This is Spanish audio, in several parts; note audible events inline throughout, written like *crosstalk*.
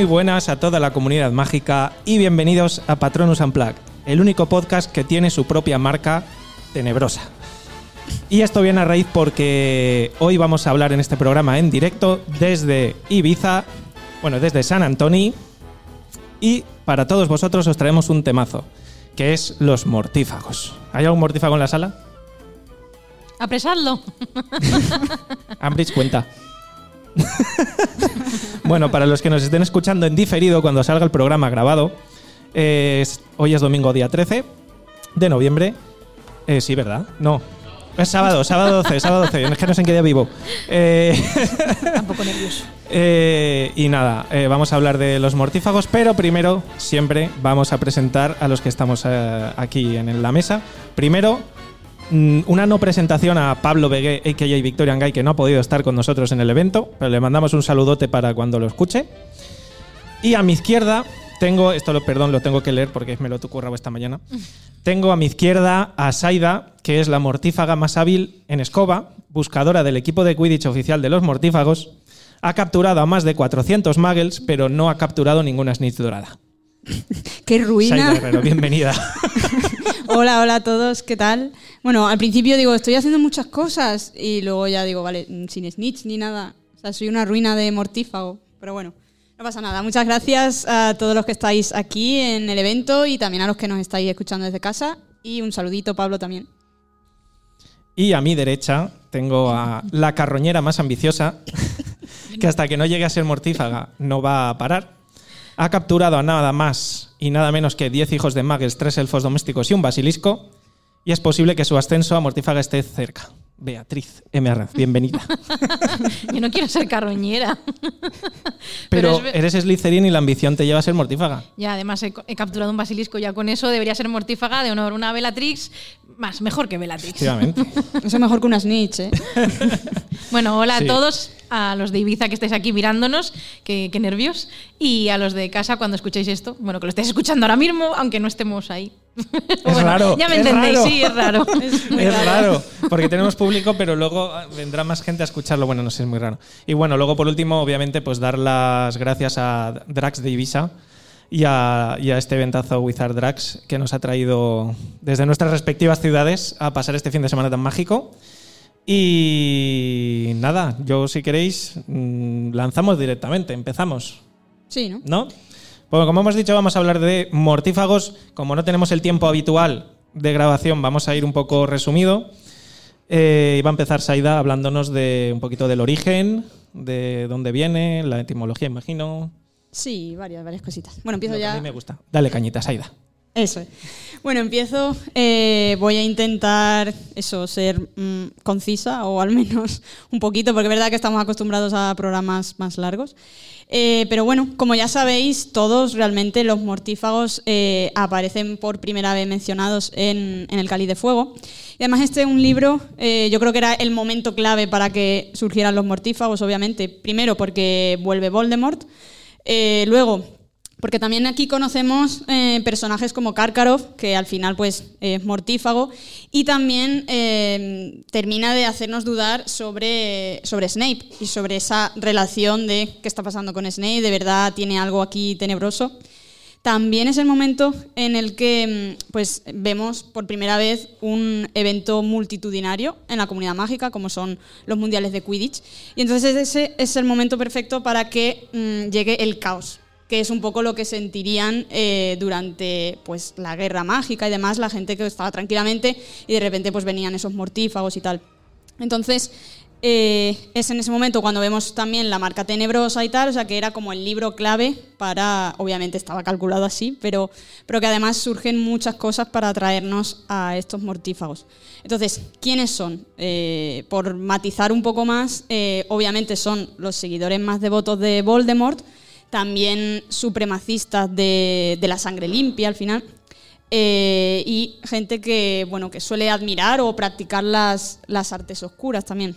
muy buenas a toda la comunidad mágica y bienvenidos a Patronus Unplugged, el único podcast que tiene su propia marca tenebrosa. Y esto viene a raíz porque hoy vamos a hablar en este programa en directo desde Ibiza, bueno, desde San Antonio, y para todos vosotros os traemos un temazo, que es los mortífagos. ¿Hay algún mortífago en la sala? Apresadlo. *laughs* Ambridge cuenta. *laughs* bueno, para los que nos estén escuchando en diferido cuando salga el programa grabado, eh, es- hoy es domingo día 13 de noviembre. Eh, sí, ¿verdad? No. Es sábado, sábado 12, sábado 12. Es que no sé en qué día vivo. Eh, *laughs* Tampoco nervioso. eh, y nada, eh, vamos a hablar de los mortífagos, pero primero, siempre vamos a presentar a los que estamos eh, aquí en la mesa. Primero, una no presentación a Pablo Begué, a.k.a. Victorian Guy, que no ha podido estar con nosotros en el evento, pero le mandamos un saludote para cuando lo escuche. Y a mi izquierda tengo, esto lo, perdón, lo tengo que leer porque me lo he currado esta mañana. *laughs* Tengo a mi izquierda a Saida, que es la mortífaga más hábil en escoba, buscadora del equipo de Quidditch oficial de los mortífagos. Ha capturado a más de 400 muggles, pero no ha capturado ninguna snitch dorada. *laughs* ¡Qué Saida ruina! Herrero, bienvenida. *laughs* Hola, hola a todos, ¿qué tal? Bueno, al principio digo, estoy haciendo muchas cosas y luego ya digo, vale, mm, sin snitch ni nada. O sea, soy una ruina de mortífago. Pero bueno, no pasa nada. Muchas gracias a todos los que estáis aquí en el evento y también a los que nos estáis escuchando desde casa. Y un saludito, Pablo, también. Y a mi derecha tengo a la carroñera más ambiciosa, *laughs* que hasta que no llegue a ser mortífaga no va a parar. Ha capturado a nada más y nada menos que 10 hijos de muggles, 3 elfos domésticos y un basilisco. Y es posible que su ascenso a mortífaga esté cerca. Beatriz M. Arranz, bienvenida. *laughs* Yo no quiero ser carroñera. *laughs* Pero es eres Slytherin y la ambición te lleva a ser mortífaga. Y además he, he capturado un basilisco ya con eso. Debería ser mortífaga de honor una Bellatrix. Más, mejor que Bellatrix. Efectivamente. *laughs* Eso es mejor que una snitch, ¿eh? *laughs* Bueno, hola Sí. a todos, a los de Ibiza que estáis aquí mirándonos, qué, qué nervios, y a los de casa cuando escuchéis esto, bueno, que lo estáis escuchando ahora mismo, aunque no estemos ahí. *laughs* Bueno, raro, Ya me es entendéis, raro. sí, es raro. Es raro, porque tenemos público, pero luego vendrá más gente a escucharlo. Bueno, no sé, es muy raro. Y bueno, luego por último, obviamente, pues dar las gracias a Drax de Ibiza y a, y a este ventazo Wizard Drax que nos ha traído desde nuestras respectivas ciudades a pasar este fin de semana tan mágico. Y nada, yo si queréis, mm, lanzamos directamente, empezamos. Sí, ¿no? ¿no? Bueno, como hemos dicho, vamos a hablar de mortífagos. Como no tenemos el tiempo habitual de grabación, vamos a ir un poco resumido. Eh, y va a empezar Saida hablándonos de un poquito del origen, de dónde viene, la etimología, imagino. Sí, varias, varias cositas. Bueno, empiezo Lo que ya. A mí me gusta. Dale cañita, Saida. Eso es. Bueno, empiezo. eh, voy a intentar eso, ser mm, concisa o al menos *laughs* un poquito, porque es verdad que estamos acostumbrados a programas más largos. Eh, pero bueno, como ya sabéis, todos realmente los mortífagos eh, aparecen por primera vez mencionados en, en el Cáliz de Fuego. Y además este es un libro, eh, yo creo que era el momento clave para que surgieran los mortífagos, obviamente. Primero porque vuelve Voldemort. Eh, luego, porque también aquí conocemos eh, personajes como Karkaroff, que al final pues es mortífago, y también eh, termina de hacernos dudar sobre, sobre Snape y sobre esa relación de qué está pasando con Snape, de verdad tiene algo aquí tenebroso. También es el momento en el que mm, pues, vemos por primera vez un evento multitudinario en la comunidad mágica, como son los mundiales de Quidditch. Y entonces ese es el momento perfecto para que mm, llegue el caos, que es un poco lo que sentirían eh, durante pues, la guerra mágica y demás, la gente que estaba tranquilamente y de repente pues, venían esos mortífagos y tal. Entonces, eh, es en ese momento cuando vemos también la marca tenebrosa y tal, o sea que era como el libro clave para, obviamente estaba calculado así, pero, pero que además surgen muchas cosas para atraernos a estos mortífagos. Entonces, ¿quiénes son? Eh, por matizar un poco más, eh, obviamente son los seguidores más devotos de Voldemort, también supremacistas de, la sangre limpia al final, y gente que, bueno, que suele admirar o practicar las artes oscuras también.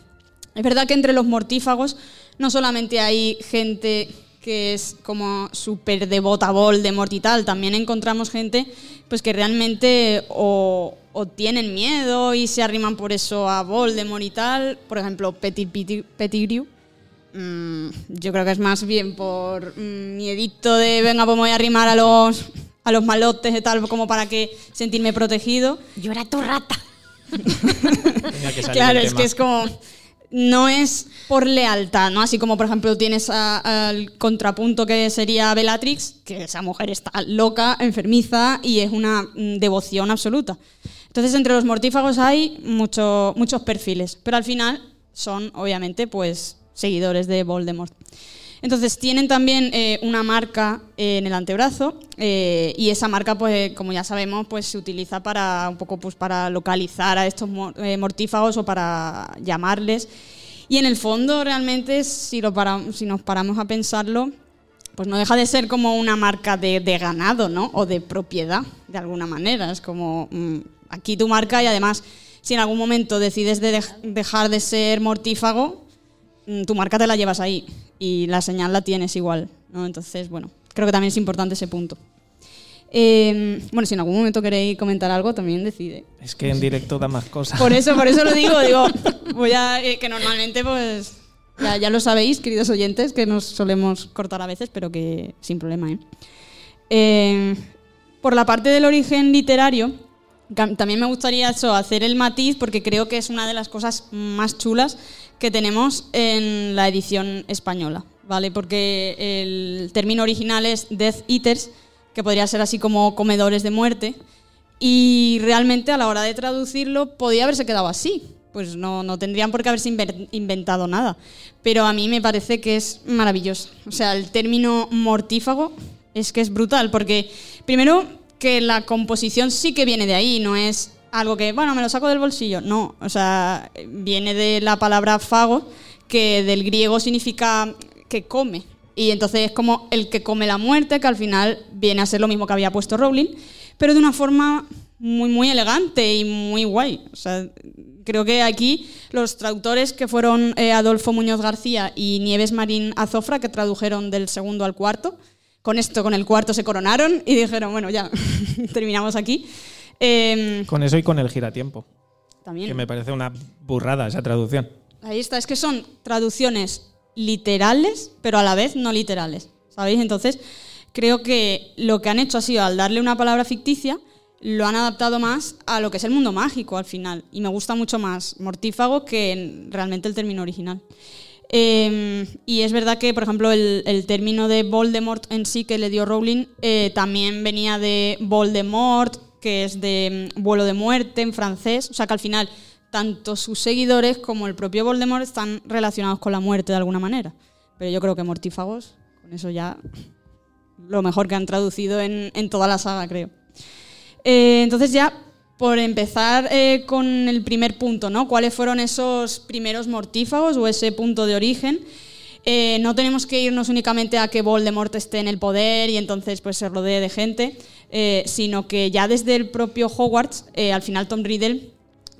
Es verdad que entre los mortífagos no solamente hay gente que es como súper devota a Voldemort y tal, también encontramos gente pues que realmente o, o tienen miedo y se arriman por eso a Voldemort y tal. Por ejemplo, Petit, Petit- Pettigrew, mm, yo creo que es más bien por mm, miedito de, venga, pues me voy a arrimar a los, a los malotes y tal, como para que sentirme protegido. Yo era tu rata. *laughs* *laughs* Tenía que salir Claro, el es que es como. No es por lealtad, ¿no? Así como, por ejemplo, tienes al contrapunto que sería Bellatrix, que esa mujer está loca, enfermiza y es una mm, devoción absoluta. Entonces, entre los mortífagos hay mucho- muchos perfiles, pero al final son, obviamente, pues seguidores de Voldemort. Entonces tienen también eh, una marca eh, en el antebrazo eh, y esa marca, pues como ya sabemos, pues se utiliza para un poco pues para localizar a estos eh, mortífagos o para llamarles. Y en el fondo realmente si, lo para- si nos paramos a pensarlo, pues no deja de ser como una marca de, de ganado, ¿no? O de propiedad, de alguna manera. Es como mm, aquí tu marca y además si en algún momento decides de dej- dejar de ser mortífago, tu marca te la llevas ahí y la señal la tienes igual, ¿no? Entonces, bueno, creo que también es importante ese punto. Eh, bueno, si en algún momento queréis comentar algo, también decide. Es que en directo da más cosas. Por eso, por eso lo digo, digo, *laughs* voy a, eh, que normalmente pues ya, ya lo sabéis, queridos oyentes, que nos solemos cortar a veces, pero que sin problema, ¿eh? Eh, por la parte del origen literario, también me gustaría eso, hacer el matiz, porque creo que es una de las cosas más chulas que tenemos en la edición española, ¿vale? Porque el término original es Death Eaters, que podría ser así como comedores de muerte, y realmente a la hora de traducirlo podía haberse quedado así. Pues no, no tendrían por qué haberse inventado nada. Pero a mí me parece que es maravilloso. O sea, el término mortífago es que es brutal. Porque primero que la composición sí que viene de ahí, no es algo que, bueno, me lo saco del bolsillo. No, o sea, viene de la palabra fago, que del griego significa que come. Y entonces es como el que come la muerte, que al final viene a ser lo mismo que había puesto Rowling, pero de una forma muy, muy elegante y muy guay. O sea, creo que aquí los traductores que fueron eh, Adolfo Muñoz García y Nieves Marín Azofra, que tradujeron del segundo al cuarto, con esto, con el cuarto se coronaron y dijeron, bueno, ya, *laughs* terminamos aquí. Em, Con eso y con el giratiempo. también. Que me parece una burrada esa traducción. Ahí está, es que son traducciones literales, pero a la vez no literales, ¿sabéis? Entonces, creo que lo que han hecho ha sido, al darle una palabra ficticia, lo han adaptado más a lo que es el mundo mágico al final. Y me gusta mucho más mortífago que en- realmente el término original. Eh, y es verdad que, por ejemplo, el, el término de Voldemort en sí que le dio Rowling eh, también venía de Voldemort, que es de mm, vuelo de muerte en francés. O sea que al final, tanto sus seguidores como el propio Voldemort están relacionados con la muerte de alguna manera. Pero yo creo que mortífagos, con eso ya lo mejor que han traducido en, en toda la saga, creo. Eh, entonces ya, por empezar eh, con el primer punto, ¿no? ¿Cuáles fueron esos primeros mortífagos o ese punto de origen? Eh, no tenemos que irnos únicamente a que Voldemort esté en el poder y entonces pues se rodee de gente, eh, sino que ya desde el propio Hogwarts, eh, al final Tom Riddle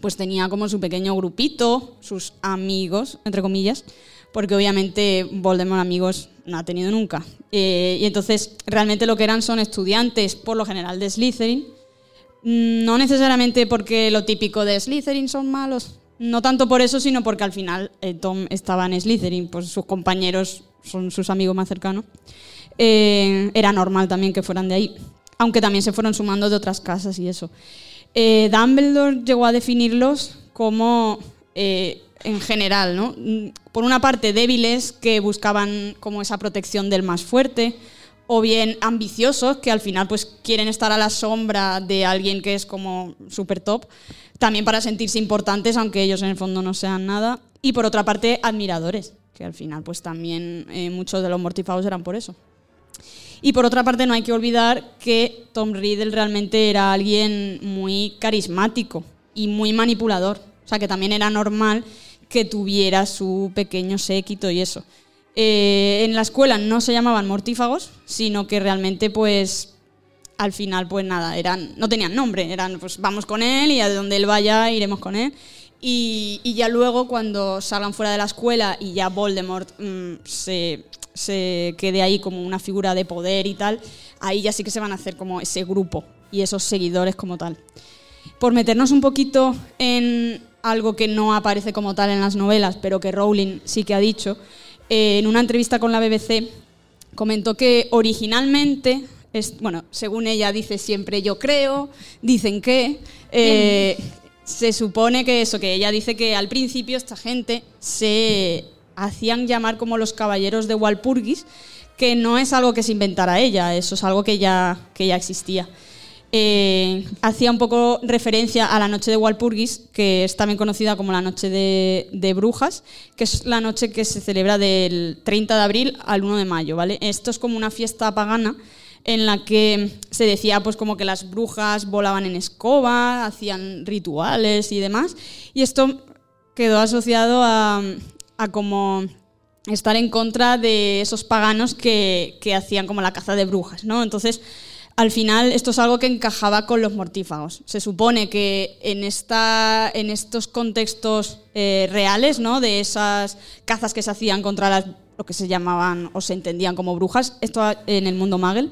pues tenía como su pequeño grupito, sus amigos, entre comillas, porque obviamente Voldemort amigos no ha tenido nunca. Eh, y entonces realmente lo que eran son estudiantes, por lo general, de Slytherin, Mm, no necesariamente porque lo típico de Slytherin son malos. No tanto por eso, sino porque al final Tom estaba en Slytherin, pues sus compañeros son sus amigos más cercanos. Era normal también que fueran de ahí, aunque también se fueron sumando de otras casas y eso. Eh, Dumbledore llegó a definirlos como, eh, en general, ¿no? Por una parte, débiles que buscaban como esa protección del más fuerte, o bien ambiciosos que al final pues quieren estar a la sombra de alguien que es como súper top, también para sentirse importantes, aunque ellos en el fondo no sean nada. Y por otra parte, admiradores, que al final pues también eh, muchos de los mortífagos eran por eso. Y por otra parte, no hay que olvidar que Tom Riddle realmente era alguien muy carismático y muy manipulador. O sea, que también era normal que tuviera su pequeño séquito y eso. Eh, en la escuela no se llamaban mortífagos, sino que realmente, pues, al final, pues nada, eran, no tenían nombre. Eran, pues, vamos con él y a donde él vaya iremos con él. Y, y ya luego, cuando salgan fuera de la escuela y ya Voldemort mm, se, se quede ahí como una figura de poder y tal, ahí ya sí que se van a hacer como ese grupo y esos seguidores como tal. Por meternos un poquito en algo que no aparece como tal en las novelas, pero que Rowling sí que ha dicho, eh, en una entrevista con la BBC, comentó que originalmente, es, bueno, según ella dice siempre yo creo, dicen que, eh, se supone que eso, que ella dice que al principio esta gente se hacían llamar como los caballeros de Walpurgis, que no es algo que se inventara ella, eso es algo que ya, que ya existía. Eh, hacía un poco referencia a la noche de Walpurgis, que es también conocida como la noche de, de, brujas, que es la noche que se celebra del 30 de abril al 1 de mayo, ¿vale? Esto es como una fiesta pagana en la que se decía pues como que las brujas volaban en escoba, hacían rituales y demás, y esto quedó asociado a, a como estar en contra de esos paganos que, que hacían como la caza de brujas, ¿no? Entonces, al final esto es algo que encajaba con los mortífagos. Se supone que en, esta, en estos contextos eh, reales, ¿no? de esas cazas que se hacían contra las, lo que se llamaban o se entendían como brujas, esto en el mundo magel,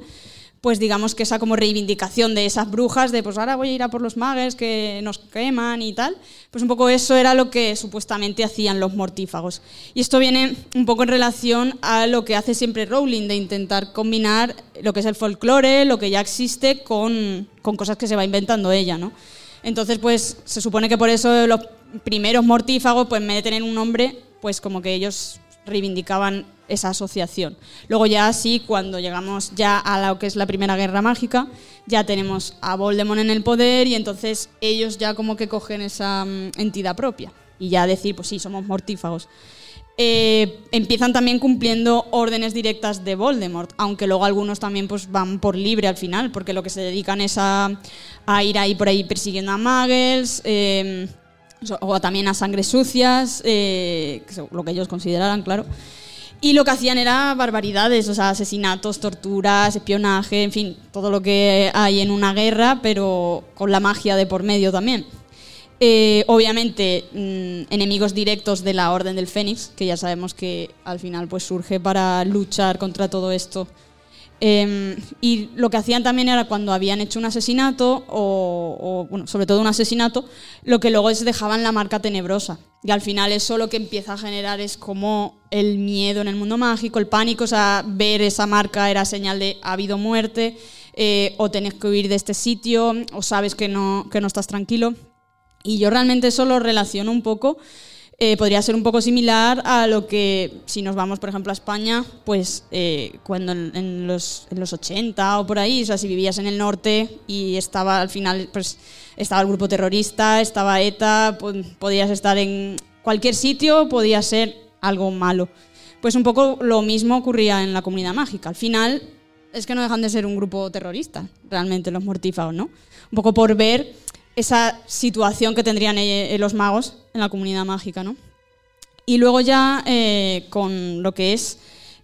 pues digamos que esa como reivindicación de esas brujas, de pues ahora voy a ir a por los magues que nos queman y tal, pues un poco eso era lo que supuestamente hacían los mortífagos. Y esto viene un poco en relación a lo que hace siempre Rowling, de intentar combinar lo que es el folclore, lo que ya existe, con, con cosas que se va inventando ella, ¿no? Entonces, pues se supone que por eso los primeros mortífagos, pues en vez de tener un nombre, pues como que ellos reivindicaban esa asociación. Luego ya sí, cuando llegamos ya a lo que es la Primera Guerra Mágica, ya tenemos a Voldemort en el poder y entonces ellos ya como que cogen esa mm, entidad propia y ya decir, pues sí, somos mortífagos. Eh, empiezan también cumpliendo órdenes directas de Voldemort, aunque luego algunos también pues, van por libre al final, porque lo que se dedican es a, ir ahí por ahí persiguiendo a muggles, eh, o también a sangres sucias, eh, lo que ellos consideraran, claro. Y lo que hacían era barbaridades, o sea, asesinatos, torturas, espionaje, en fin, todo lo que hay en una guerra, pero con la magia de por medio también. Eh, obviamente, mmm, enemigos directos de la Orden del Fénix, que ya sabemos que al final pues surge para luchar contra todo esto. Eh, y lo que hacían también era cuando habían hecho un asesinato, o, o, bueno, sobre todo un asesinato, lo que luego es dejaban la marca tenebrosa. Y al final eso lo que empieza a generar es como el miedo en el mundo mágico, el pánico, o sea, ver esa marca era señal de ha habido muerte, eh, o tenés que huir de este sitio, o sabes que no, que no estás tranquilo. Y yo realmente eso lo relaciono un poco eh, podría ser un poco similar a lo que, si nos vamos, por ejemplo, a España, pues eh, cuando en, en, los, en, los, 80 o por ahí, o sea, si vivías en el norte y estaba al final, pues estaba el grupo terrorista, estaba ETA, pues, podías estar en cualquier sitio, podía ser algo malo. Pues un poco lo mismo ocurría en la comunidad mágica. Al final es que no dejan de ser un grupo terrorista, realmente, los mortífagos, ¿no? Un poco por ver esa situación que tendrían eh, los magos en la comunidad mágica, ¿no? Y luego ya eh, con lo que es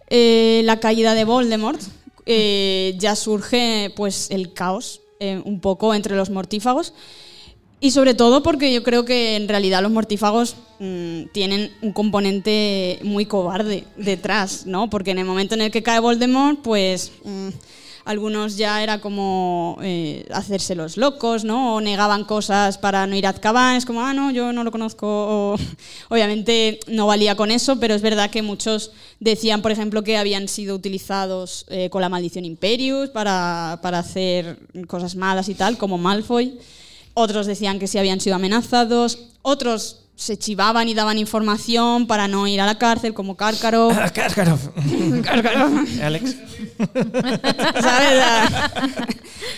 eh, la caída de Voldemort, ya surge pues el caos un poco entre los mortífagos. Y sobre todo porque yo creo que en realidad los mortífagos mmm, tienen un componente muy cobarde detrás, ¿no? Porque en el momento en el que cae Voldemort, pues... Mmm, algunos ya era como eh, hacerse los locos, ¿no? O negaban cosas para no ir a Azkaban, es como, ah, no, yo no lo conozco. *laughs* Obviamente no valía con eso, pero es verdad que muchos decían, por ejemplo, que habían sido utilizados eh, con la maldición Imperius para, para hacer cosas malas y tal, como Malfoy. Otros decían que sí habían sido amenazados. Otros se chivaban y daban información para no ir a la cárcel, como Cárcaro. Cárcaro. *laughs* Cárcaro. Alex. *laughs* ¿Sabes?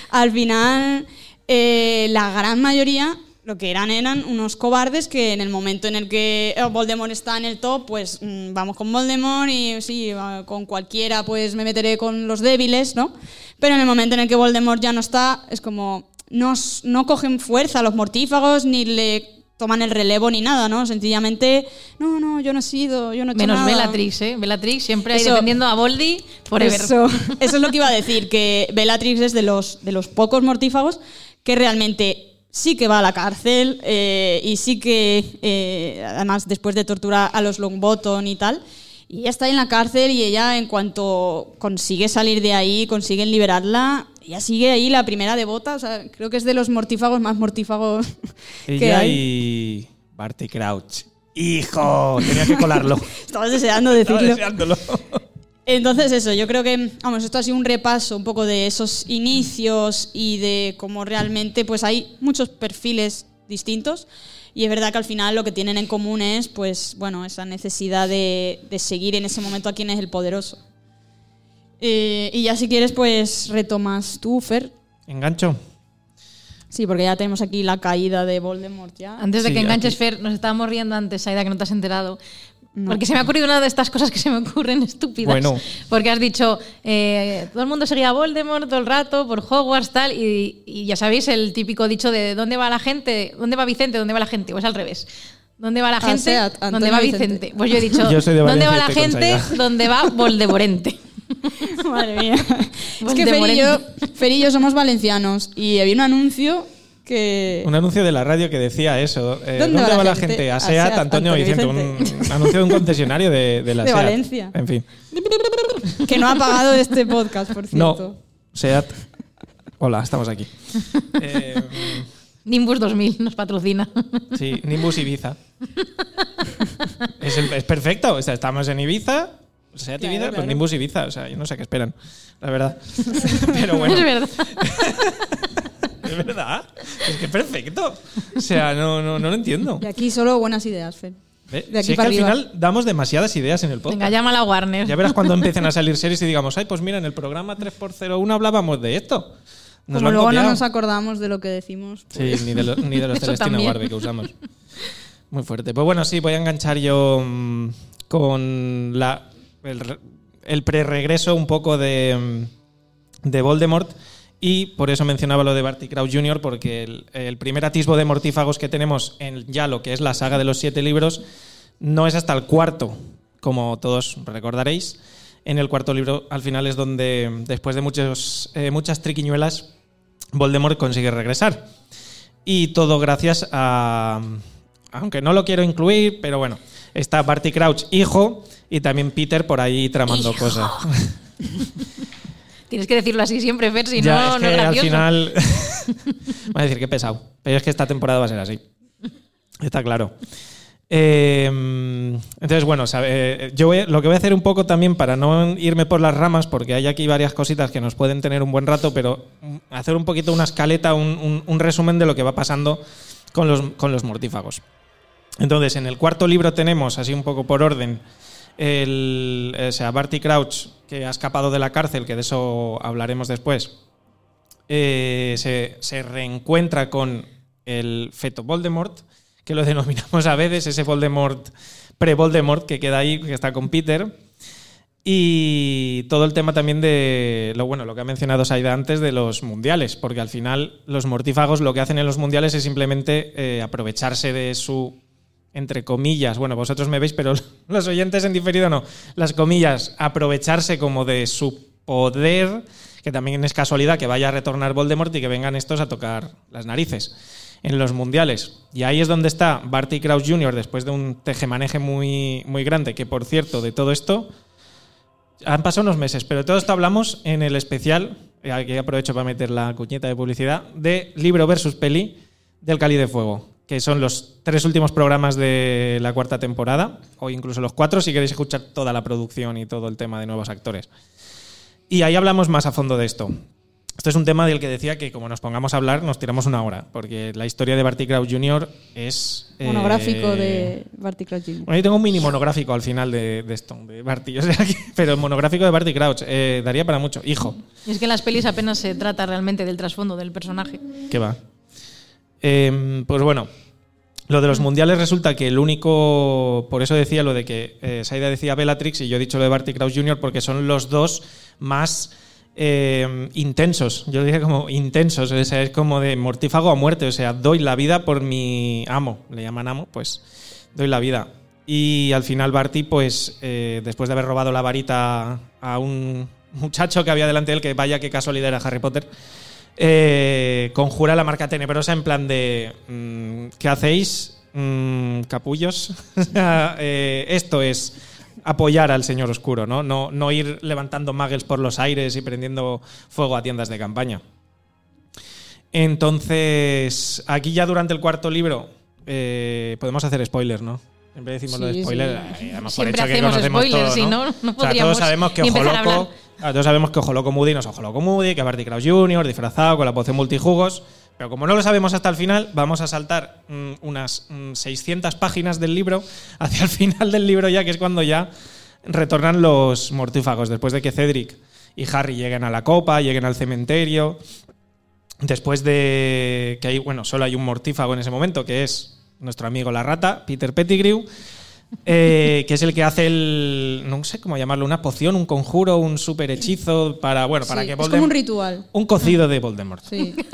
Al final, eh, la gran mayoría lo que eran eran unos cobardes que en el momento en el que oh, Voldemort está en el top, pues mmm, vamos con Voldemort y sí, con cualquiera pues me meteré con los débiles, ¿no? Pero en el momento en el que Voldemort ya no está, es como no, no cogen fuerza los mortífagos ni le toman el relevo ni nada, ¿no? Sencillamente, no, no, yo no he sido, yo no he hecho Menos nada. Bellatrix, ¿eh? Bellatrix siempre ahí defendiendo a Voldy forever. Eso, *laughs* eso es lo que iba a decir, que Bellatrix es de los, de los pocos mortífagos que realmente sí que va a la cárcel eh, y sí que, eh, además, después de torturar a los Longbottom y tal, y ella está en la cárcel y ella, en cuanto consigue salir de ahí, consiguen liberarla, ella sigue ahí la primera devota. O sea, creo que es de los mortífagos más mortífagos *laughs* ella que hay. y Barty Crouch. Hijo, tenía que colarlo. *laughs* Estabas deseando Estaba decirlo. deseándolo. *laughs* Entonces eso, yo creo que, vamos, esto ha sido un repaso un poco de esos inicios y de cómo realmente pues hay muchos perfiles distintos y es verdad que al final lo que tienen en común es pues bueno, esa necesidad de, de seguir en ese momento a quien es el poderoso. Eh, y ya si quieres pues retomas tú, Fer. Engancho. Sí, porque ya tenemos aquí la caída de Voldemort ya. Antes de Sí, que enganches, aquí. Fer, nos estábamos riendo antes, Aida, que no te has enterado. No. Porque se me ha ocurrido una de estas cosas que se me ocurren estúpidas. Bueno. Porque has dicho, eh, todo el mundo seguía a Voldemort todo el rato por Hogwarts, tal, y, y ya sabéis el típico dicho de ¿dónde va la gente? ¿Dónde va Vicente? ¿Dónde va la gente? O es al revés. ¿Dónde va la Ah, gente? sea, ¿Dónde va Vicente. Vicente? Pues yo he dicho, *laughs* Yo ¿dónde va la gente? ¿Dónde va Voldemorente? *laughs* *laughs* Madre mía. es que Fer y, yo, Fer y yo somos valencianos y había un anuncio que... Un anuncio de la radio que decía eso. eh, ¿Dónde, va, la gente? A A SEAT, Seat, Antonio Antonio Vicente. Un anuncio de un concesionario de, de la De SEAT. Valencia. En fin. que no ha pagado este podcast, por No. cierto. SEAT. Hola, estamos aquí. *laughs* Eh, Nimbus 2000 nos patrocina. sí, Nimbus Ibiza. Es, el- es perfecto. O sea, estamos en Ibiza. SEAT Claro, Ibiza, pues claro. Nimbus Ibiza. O sea, yo no sé qué esperan. La verdad. *laughs* Pero bueno. Es verdad. *laughs* Es verdad. Es que es perfecto. O sea, no, no, no lo entiendo. Y aquí solo buenas ideas, Fer. ¿Ve? De aquí Si es que para al arriba. final damos demasiadas ideas en el podcast. Venga, llama a la Warner. Ya verás cuando *laughs* empiecen a salir series y digamos, ay, pues mira, en el programa 3x01 hablábamos de esto. Nos Como luego copiado. no nos acordamos de lo que decimos. Sí, ni de, lo- ni de los Celestina. Barbie que usamos. Muy fuerte. Pues bueno, sí, voy a enganchar yo mm, con la, el, el pre-regreso un poco de, mm, de Voldemort. Y por eso mencionaba lo de Barty Crouch Jr., porque el, primer atisbo de mortífagos que tenemos en ya lo que es la saga de los siete libros no es hasta el cuarto, como todos recordaréis. En el cuarto libro, al final, es donde, después de muchos, eh, muchas triquiñuelas, Voldemort consigue regresar. Y todo gracias a. Aunque no lo quiero incluir, pero bueno. Está Barty Crouch, hijo, y también Peter por ahí tramando cosas. *laughs* Tienes que decirlo así siempre, Fer, si Ya, no, es no que es al final. *laughs* *laughs* Va a decir que pesado. Pero es que esta temporada va a ser así. Está claro. Eh, entonces, bueno, sabe- yo voy- lo que voy a hacer un poco también para no irme por las ramas, porque hay aquí varias cositas que nos pueden tener un buen rato, pero hacer un poquito una escaleta, un, un- un resumen de lo que va pasando con los, con los mortífagos. Entonces, en el cuarto libro tenemos, así un poco por orden, el, sea, Barty Crouch, que ha escapado de la cárcel, que de eso hablaremos después, eh, se, se reencuentra con el feto Voldemort, que lo *laughs* denominamos a veces ese Voldemort, pre-Voldemort, que queda ahí, que está con Peter. Y todo el tema también de lo bueno, lo que ha mencionado Saida antes de los mundiales, porque al final los mortífagos lo que hacen en los mundiales es simplemente eh, aprovecharse de su entre comillas, bueno, vosotros me veis, pero *laughs* los oyentes en diferido no, las comillas, aprovecharse como de su poder, que también es casualidad que vaya a retornar Voldemort y que vengan estos a tocar las narices en los mundiales. Y ahí es donde está Barty Crouch Jr. después de un tejemaneje muy, muy grande, que por cierto, de todo esto, han pasado unos meses, pero de todo esto hablamos en el especial, eh, aquí aprovecho para meter la cuñeta de publicidad, de libro versus peli del Cali de Fuego, que son los tres últimos programas de la cuarta temporada, o incluso los cuatro si queréis escuchar toda la producción y todo el tema de nuevos actores. Y ahí hablamos más a fondo de esto. Esto es un tema del que decía que como nos pongamos a hablar nos tiramos una hora, porque la historia de Barty Crouch Jr. es... eh, Monográfico de Barty Crouch Jr. bueno, yo tengo un mini monográfico al final de, de esto, de Barty. *laughs* O sea, que- pero el monográfico de Barty Crouch eh, daría para mucho. Hijo, Y es que en las pelis apenas se trata realmente del trasfondo del personaje. ¿qué va? Eh, pues bueno, lo de los mundiales resulta que el único. Por eso decía lo de que eh, Saida decía Bellatrix y yo he dicho lo de Barty Crouch Jr. porque son los dos más. eh, intensos, yo diría como intensos, o sea, es como de mortífago a muerte, o sea, doy la vida por mi amo, le llaman amo, pues doy la vida. Y al final Barty, pues eh, después de haber robado la varita a un muchacho que había delante de él, que vaya qué casualidad era Harry Potter, eh, conjura la marca tenebrosa en plan de mm, ¿qué hacéis? Mm, capullos. *laughs* Eh, esto es apoyar al señor oscuro, ¿no? ¿no? No ir levantando muggles por los aires y prendiendo fuego a tiendas de campaña. Entonces, aquí ya durante el cuarto libro, eh, podemos hacer spoilers, ¿no? Siempre decimos lo de Sí, spoiler. sí. eh, damos por Siempre hecho que hacemos conocemos spoilers, todo, si ¿no? no, no O sea, todos sabemos que Ojo Loco. Todos sabemos que Ojo Loco Moody no es Ojo Loco Moody, que es Barty Crouch Jr., disfrazado con la poción multijugos. Pero como no lo sabemos hasta el final, vamos a saltar mm, unas mm, 600 páginas del libro *laughs* hacia el final del libro ya, que es cuando ya retornan los mortífagos, después de que Cedric y Harry lleguen a la copa, lleguen al cementerio, después de que hay, bueno, solo hay un mortífago en ese momento, que es nuestro amigo la rata, Peter Pettigrew, eh, que es el que hace el, no sé cómo llamarlo, una poción, un conjuro, un super hechizo para, bueno, para Sí, que es como un Voldemort... ritual. un cocido de Voldemort. Sí. *laughs*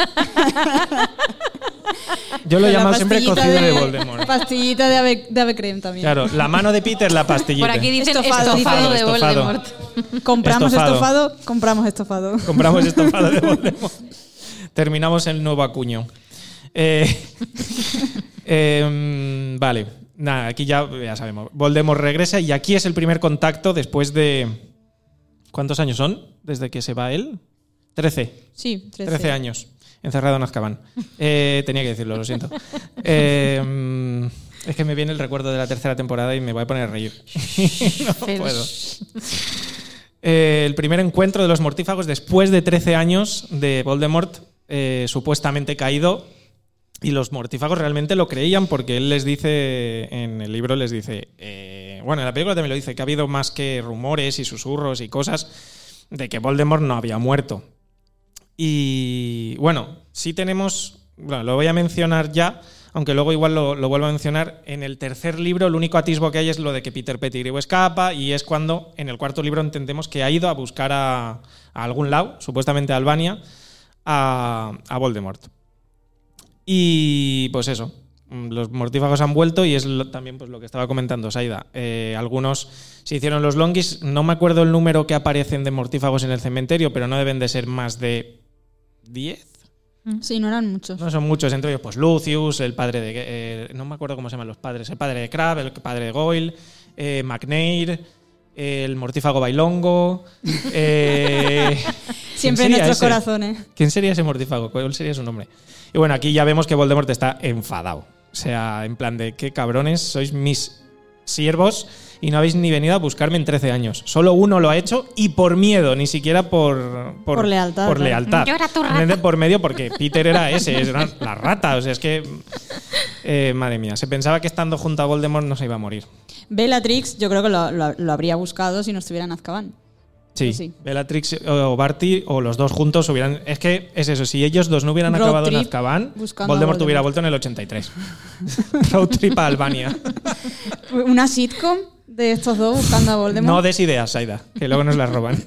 Yo lo La llamo siempre cocido de, Voldemort. Pastillita de ave, de ave creme también. Claro, la mano de Peter, la pastillita. Por aquí dicen Estofado, estofado, de estofado. Voldemort. Compramos Estofado. estofado. compramos estofado. Compramos estofado de *laughs* Voldemort. Terminamos el nuevo acuño. Eh, *laughs* em, vale, nada, aquí ya, ya sabemos. Voldemort regresa y aquí es el primer contacto después de. ¿Cuántos años son desde que se va él? Trece. Sí, 13. 13 años. Encerrado en Azkaban. *laughs* Eh, tenía que decirlo, lo siento. Eh, es que me viene el recuerdo de la tercera temporada y me voy a poner a reír. *laughs* no puedo. *laughs* Eh, el primer encuentro de los mortífagos después de 13 años de Voldemort supuestamente caído. Y los mortífagos realmente lo creían porque él les dice, en el libro les dice, eh, bueno, en la película también lo dice, que ha habido más que rumores y susurros y cosas de que Voldemort no había muerto. Y bueno, sí tenemos, bueno, lo voy a mencionar ya, aunque luego igual lo, vuelvo a mencionar. En el tercer libro, el único atisbo que hay es lo de que Peter Pettigrew escapa, y es cuando en el cuarto libro entendemos que ha ido a buscar a, a algún lado, supuestamente a Albania, a, a Voldemort. Y pues eso, mm, los mortífagos han vuelto y es lo- también pues, lo que estaba comentando Saida. Eh, algunos se hicieron los longis, no me acuerdo el número que aparecen de mortífagos en el cementerio, pero no deben de ser más de 10. Sí, no eran muchos. No son muchos, entre ellos pues Lucius, el padre de... eh, no me acuerdo cómo se llaman los padres. El padre de Crab, el padre de Goyle, eh, McNair, el mortífago Bailongo... eh, *laughs* ¿quién Siempre en nuestros ese? corazones. ¿Quién sería ese mortífago? ¿Cuál sería su nombre? Y bueno, aquí ya vemos que Voldemort está enfadado. O sea, en plan de qué cabrones, sois mis siervos y no habéis ni venido a buscarme en 13 años. Solo uno lo ha hecho y por miedo, ni siquiera por, Por lealtad, Por lealtad. Yo era tu rata. Por medio, porque *laughs* Peter era ese, era la rata. O sea, es que. eh, madre mía, se pensaba que estando junto a Voldemort no se iba a morir. Bellatrix, yo creo que lo, lo- lo habría buscado si no estuviera en Azkaban. Sí, Sí. Bellatrix o Barty o los dos juntos hubieran. Es que es eso, si ellos dos no hubieran Road acabado en Azkaban, a Voldemort hubiera Voldemort. vuelto en el 83. *laughs* Road trip a Albania. *laughs* Una sitcom de estos dos buscando a Voldemort. No des ideas, Saida, que luego nos las roban.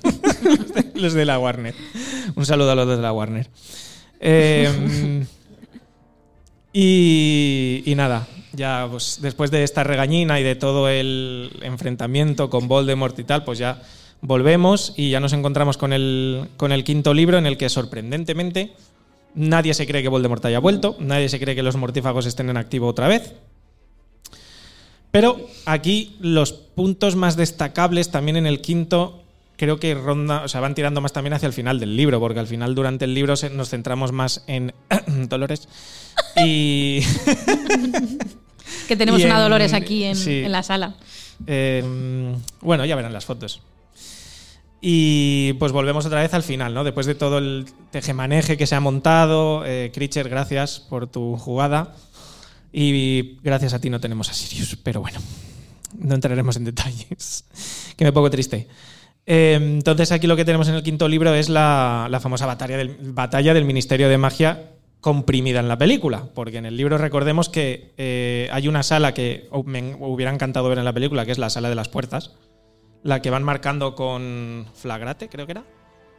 *laughs* los de la Warner. Un saludo a los de la Warner. Eh, y, y nada, ya pues, después de esta regañina y de todo el enfrentamiento con Voldemort y tal, pues ya volvemos y ya nos encontramos con el, con el quinto libro en el que sorprendentemente nadie se cree que Voldemort haya vuelto, nadie se cree que los mortífagos estén en activo otra vez. Pero aquí los puntos más destacables también en el quinto creo que ronda, o sea, van tirando más también hacia el final del libro, porque al final durante el libro nos centramos más en *coughs* Dolores y *laughs* Que tenemos una Dolores aquí en, sí. en la sala. Eh, bueno, ya verán las fotos. Y pues volvemos otra vez al final, ¿no? Después de todo el tejemaneje que se ha montado, eh, Critcher, gracias por tu jugada. Y gracias a ti no tenemos a Sirius, pero bueno, no entraremos en detalles, *laughs* que me pongo triste. Eh, entonces aquí lo que tenemos en el quinto libro es la, la famosa batalla del, batalla del Ministerio de Magia comprimida en la película, porque en el libro recordemos que eh, hay una sala que me hubiera encantado ver en la película, que es la sala de las puertas, la que van marcando con flagrate, creo que era.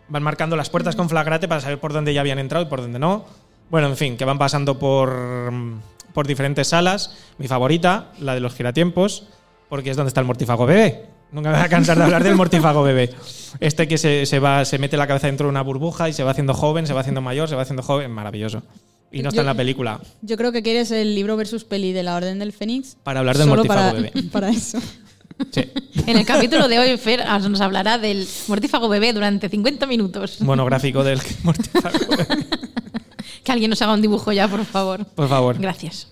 Van marcando las puertas con flagrate para saber por dónde ya habían entrado y por dónde no. Bueno, en fin, que van pasando por, por diferentes salas. Mi favorita, la de los giratiempos, porque es donde está el mortífago bebé. Nunca me voy a cansar de hablar del mortífago bebé. Este que se, se va, se mete la cabeza dentro de una burbuja y se va haciendo joven, se va haciendo mayor, se va haciendo joven. Maravilloso. Y no está Yo- en la película. Yo creo que quieres el libro versus peli de la Orden del Fénix. Para hablar del solo mortífago para, bebé. *laughs* para eso. Sí. En el capítulo de hoy, Fer ah, nos hablará del mortífago bebé durante 50 minutos. Monográfico del *laughs* mortífago bebé. Que alguien nos haga un dibujo ya, por favor. Por favor. Gracias.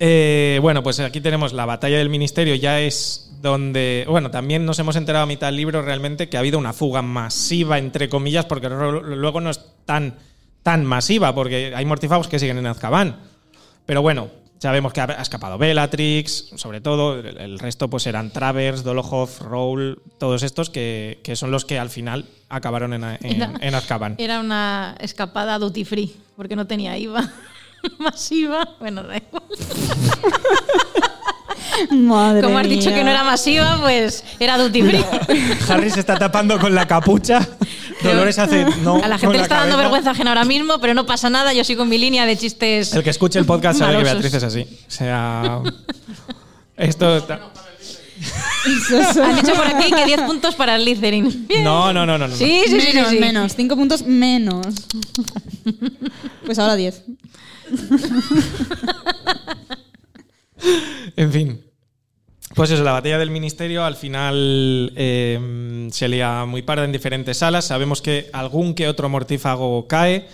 Eh, bueno, pues aquí tenemos la batalla del ministerio, ya es donde, bueno, también nos hemos enterado a mitad del libro realmente que ha habido una fuga masiva, entre comillas, porque luego no es tan, tan masiva, porque hay mortífagos que siguen en Azkaban. Pero bueno, sabemos que ha escapado Bellatrix, sobre todo, el, resto pues eran Travers, Dolohov, Rowl, todos estos que, que son los que al final acabaron en, en, Era- en Azkaban. Era una escapada duty free, porque no tenía IVA *laughs* masiva. Bueno, da igual. *laughs* Madre Como has dicho mía. que no era masiva, pues era duty free. Harry se está tapando con la capucha. *laughs* Dolores hace no. a la gente le está dando vergüenza ajena ahora mismo, pero no pasa nada. Yo sigo en mi línea de chistes. El que escuche el podcast sabe que. Beatriz es así. O sea. Esto. está- Han dicho por aquí que 10 puntos para el Slytherin. Bien. No, no, no, no. no. Sí, sí, sí, sí, menos, sí. menos. Cinco puntos menos. Pues ahora diez. En fin. Pues eso, la batalla del ministerio al final eh, se lía muy parda en diferentes salas. Sabemos que algún que otro mortífago cae,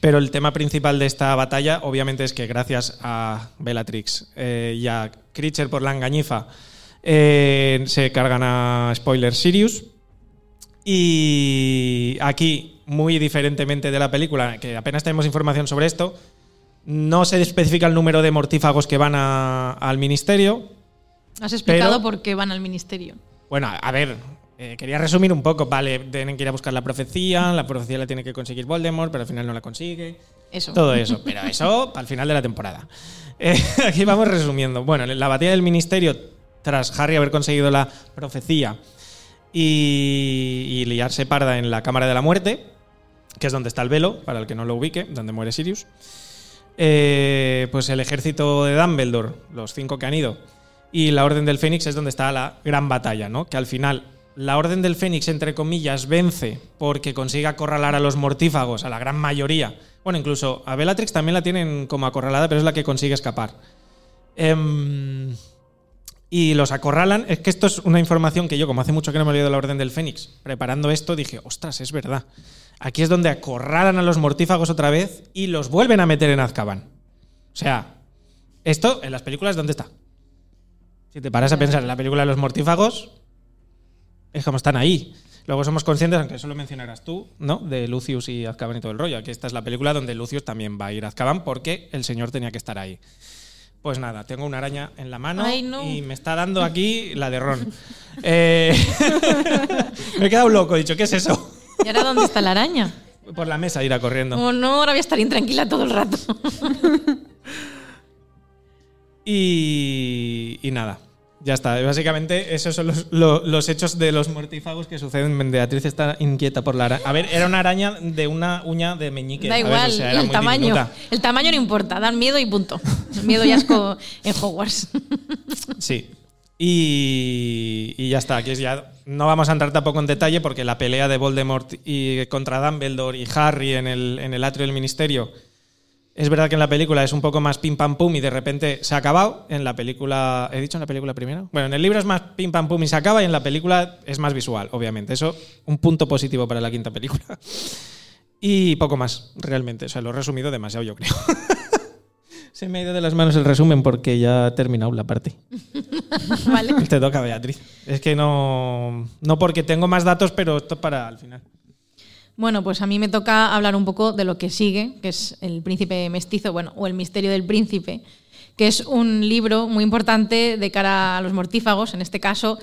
pero el tema principal de esta batalla, obviamente, es que gracias a Bellatrix eh, y a Creature por la engañifa, eh, se cargan a Spoiler Sirius. Y aquí, muy diferentemente de la película, que apenas tenemos información sobre esto, no se especifica el número de mortífagos que van a- al ministerio. Has explicado Pero- por qué van al ministerio. Bueno, a ver, eh, quería resumir un poco. Vale, tienen que ir a buscar la profecía, la profecía la tiene que conseguir Voldemort, pero al final no la consigue. Eso. Todo eso, *laughs* pero eso el final de la temporada. Eh, *laughs* aquí vamos resumiendo. Bueno, la batalla del ministerio, tras Harry haber conseguido la profecía y, y liarse parda en la Cámara de la Muerte, que es donde está el velo, para el que no lo ubique, donde muere Sirius, eh, pues el ejército de Dumbledore, los cinco que han ido, y la Orden del Fénix es donde está la gran batalla, ¿no? Que al final la Orden del Fénix, entre comillas, vence porque consigue acorralar a los mortífagos, a la gran mayoría. Bueno, incluso a Bellatrix también la tienen como acorralada, pero es la que consigue escapar. Em, y los acorralan. Es que esto es una información que yo, como hace mucho que no me he leído la Orden del Fénix, preparando esto, dije, ostras, es verdad. Aquí es donde acorralan a los mortífagos otra vez y los vuelven a meter en Azkaban. O sea, esto en las películas, ¿dónde está? Si te paras a pensar en la película de los mortífagos, es como están ahí. Luego somos conscientes, aunque eso lo mencionarás tú, ¿no? De Lucius y Azkaban y todo el rollo. Aquí esta es la película donde Lucius también va a ir a Azkaban porque el señor tenía que estar ahí. Pues nada, tengo una araña en la mano Ay, no. y me está dando aquí la de Ron. Eh, *laughs* me he quedado loco, he dicho, ¿qué es eso? ¿Y ahora dónde está la araña? Por la mesa irá corriendo. Oh, no, ahora voy a estar intranquila todo el rato. *laughs* Y, y nada, ya está. Básicamente, esos son los, lo- los hechos de los mortífagos que suceden. Beatriz está inquieta por la araña. A ver, era una araña de una uña de meñique. Da igual, O sea, era el muy tamaño. diminuta. El tamaño no importa, dan miedo y punto. Miedo y asco en Hogwarts. *laughs* Sí. Y, y ya está. Aquí es ya. No vamos a entrar tampoco en detalle porque la pelea de Voldemort y contra Dumbledore y Harry en el, en el atrio del ministerio. Es verdad que en la película es un poco más pim pam pum y de repente se ha acabado. En la película. ¿He dicho en la película primero? Bueno, en el libro es más pim pam pum y se acaba y en la película es más visual, obviamente. Eso, un punto positivo para la quinta película. *laughs* Y poco más, realmente. O sea, lo he resumido demasiado, yo creo. *laughs* Se me ha ido de las manos el resumen porque ya ha terminado la parte. *laughs* ¿Vale? Te toca, Beatriz. Es que no. No porque tengo más datos, pero esto para al final. Bueno, pues a mí me toca hablar un poco de lo que sigue, que es El Príncipe Mestizo, bueno, o El Misterio del Príncipe, que es un libro muy importante de cara a los mortífagos. En este caso,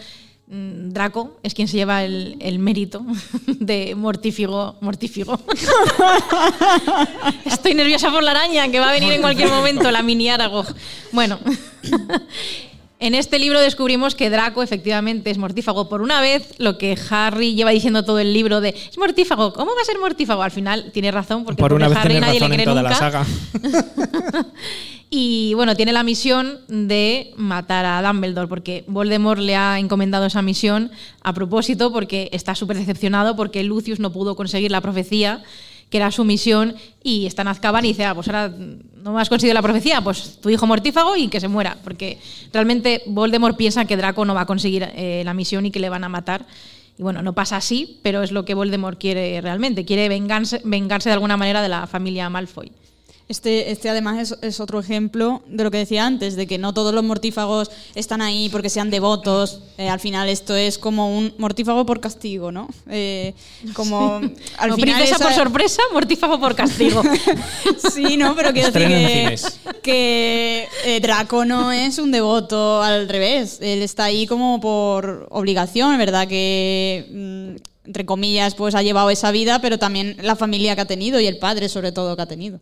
mm, Draco es quien se lleva el, el mérito *laughs* de mortífigo. Mortífigo. *laughs* Estoy nerviosa por la araña que va a venir en cualquier momento, la mini Aragog. Bueno. *laughs* En este libro descubrimos que Draco efectivamente es mortífago. Por una vez, lo que Harry lleva diciendo todo el libro de es mortífago, ¿cómo va a ser mortífago? Al final tiene razón, porque Por una vez Harry nadie le razón en cree toda nunca. la saga. *laughs* Y bueno, tiene la misión de matar a Dumbledore, porque Voldemort le ha encomendado esa misión a propósito, porque está súper decepcionado, porque Lucius no pudo conseguir la profecía, que era su misión, y está en Azkaban y dice, ah, pues ahora no has conseguido la profecía, pues tu hijo mortífago y que se muera, porque realmente Voldemort piensa que Draco no va a conseguir eh, la misión y que le van a matar. Y bueno, no pasa así, pero es lo que Voldemort quiere realmente, quiere vengarse, vengarse de alguna manera de la familia Malfoy. Este, este además es, es otro ejemplo de lo que decía antes, de que no todos los mortífagos están ahí porque sean devotos. Eh, al final esto es como un mortífago por castigo, ¿no? Eh, como *laughs* al No, final princesa esa- por sorpresa, mortífago por castigo. *laughs* Sí, no, pero quiero decir que, que eh, Draco no es un devoto al revés. Él está ahí como por obligación, ¿verdad? Que, mm, entre comillas, pues ha llevado esa vida, pero también la familia que ha tenido y el padre, sobre todo, que ha tenido.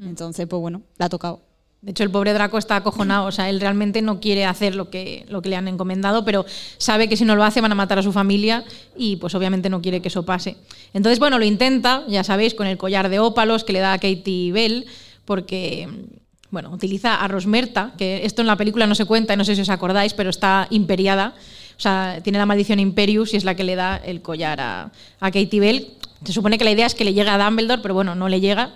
Entonces, pues bueno, le ha tocado. De hecho, el pobre Draco está acojonado. O sea, él realmente no quiere hacer lo que, lo que le han encomendado, pero sabe que si no lo hace van a matar a su familia y pues obviamente no quiere que eso pase. Entonces, bueno, lo intenta, ya sabéis, con el collar de ópalos que le da a Katie Bell, porque, bueno, utiliza a Rosmerta, que esto en la película no se cuenta y no sé si os acordáis, pero está imperiada. O sea, tiene la maldición Imperius y es la que le da el collar a, a Katie Bell. Se supone que la idea es que le llegue a Dumbledore, pero bueno, no le llega.